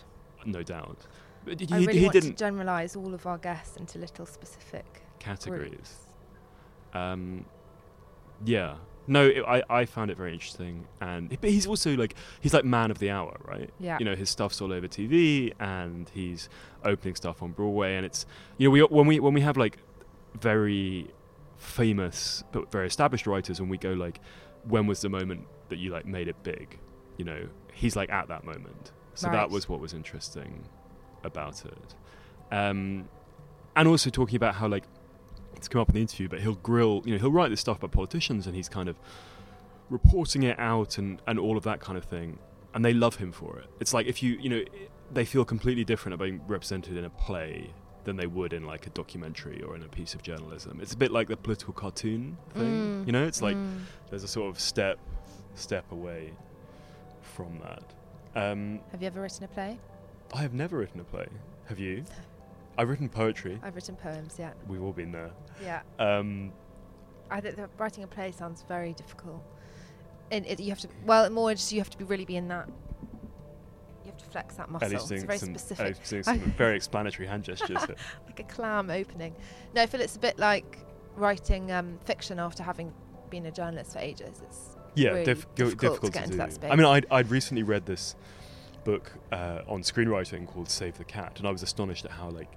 B: no doubt. But he,
A: I really
B: he
A: want to
B: didn't
A: generalise all of our guests into little specific
B: categories. Um, yeah. No, it, I, I found it very interesting, and but he's also like he's like man of the hour, right?
A: Yeah.
B: You know, his stuff's all over TV, and he's opening stuff on Broadway, and it's you know we when we when we have like very famous but very established writers, and we go like, when was the moment that you like made it big? You know, he's like at that moment, so
A: Right.
B: that was what was interesting about it. Um, and also talking about how like it's come up in the interview, but he'll grill, you know, he'll write this stuff about politicians and he's kind of reporting it out and, and all of that kind of thing. And they love him for it. It's like if you, you know, they feel completely different about being represented in a play than they would in like a documentary or in a piece of journalism. It's a bit like the political cartoon thing,
A: Mm,
B: you know? It's like
A: mm.
B: there's a sort of step, step away from that. Um,
A: Have you ever written a play?
B: I have never written a play. Have you? I've written poetry.
A: I've written poems. Yeah,
B: We've all been there.
A: Yeah.
B: Um,
A: I think writing a play sounds very difficult. And it, you have to, well, more just you have to be really be in that. You have to flex that muscle. It's very
B: some,
A: specific,
B: Ellie's doing some very explanatory hand gestures.
A: like a clam opening. No, I feel it's a bit like writing um, fiction after having been a journalist for ages. It's
B: yeah,
A: really
B: diff- go-
A: difficult to get
B: to
A: into
B: do.
A: that space.
B: I mean, I'd, I'd recently read this book uh, on screenwriting called Save the Cat, and I was astonished at how like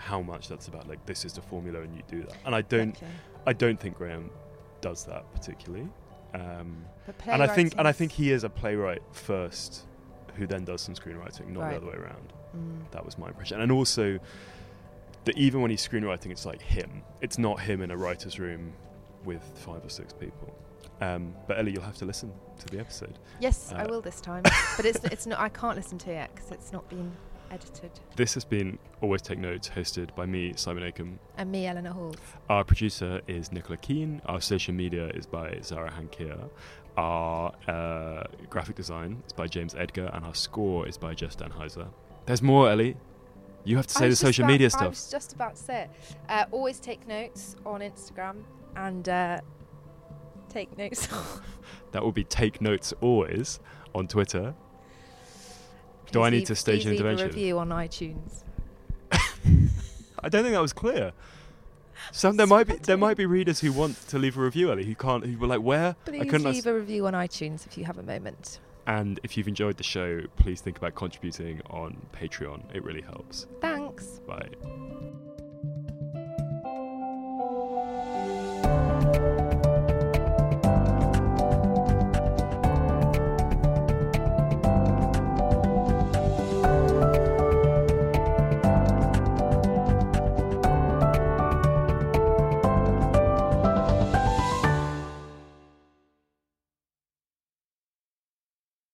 B: how much that's about. Like, this is the formula, and you do that. And I don't,
A: Exactly.
B: I don't think Graham does that particularly. Um, and I think, and I think he is a playwright first, who then does some screenwriting, not
A: Right.
B: the other way around.
A: Mm.
B: That was my impression. And also, that even when he's screenwriting, it's like him. It's not him in a writer's room with five or six people. Um, but Ellie, you'll have to listen to the episode.
A: Yes, I
B: Uh,
A: will this time. but it's it's not. I can't listen to it because it's not been. Edited.
B: This has been Always Take Notes, hosted by me, Simon Akam.
A: And me, Eleanor Halls.
B: Our producer is Nicola Keane. Our social media is by Zara Hankier. Our uh, graphic design is by James Edgar, and our score is by Jess Danheiser. There's more, Ellie. You have to say the social
A: about-
B: media
A: I
B: stuff.
A: was just about to say it. Uh, always take notes on Instagram and uh, take notes.
B: That will be Take Notes Always on Twitter. Do I need
A: leave-
B: to stage an
A: leave
B: intervention?
A: A review on iTunes.
B: I don't think that was clear. Some there might be there might be readers who want to leave a review, Ellie, who can't, who were like, "Where?"
A: Please
B: I couldn't.
A: leave a review on iTunes if you have a moment.
B: And if you've enjoyed the show, please think about contributing on Patreon. It really helps.
A: Thanks.
B: Bye.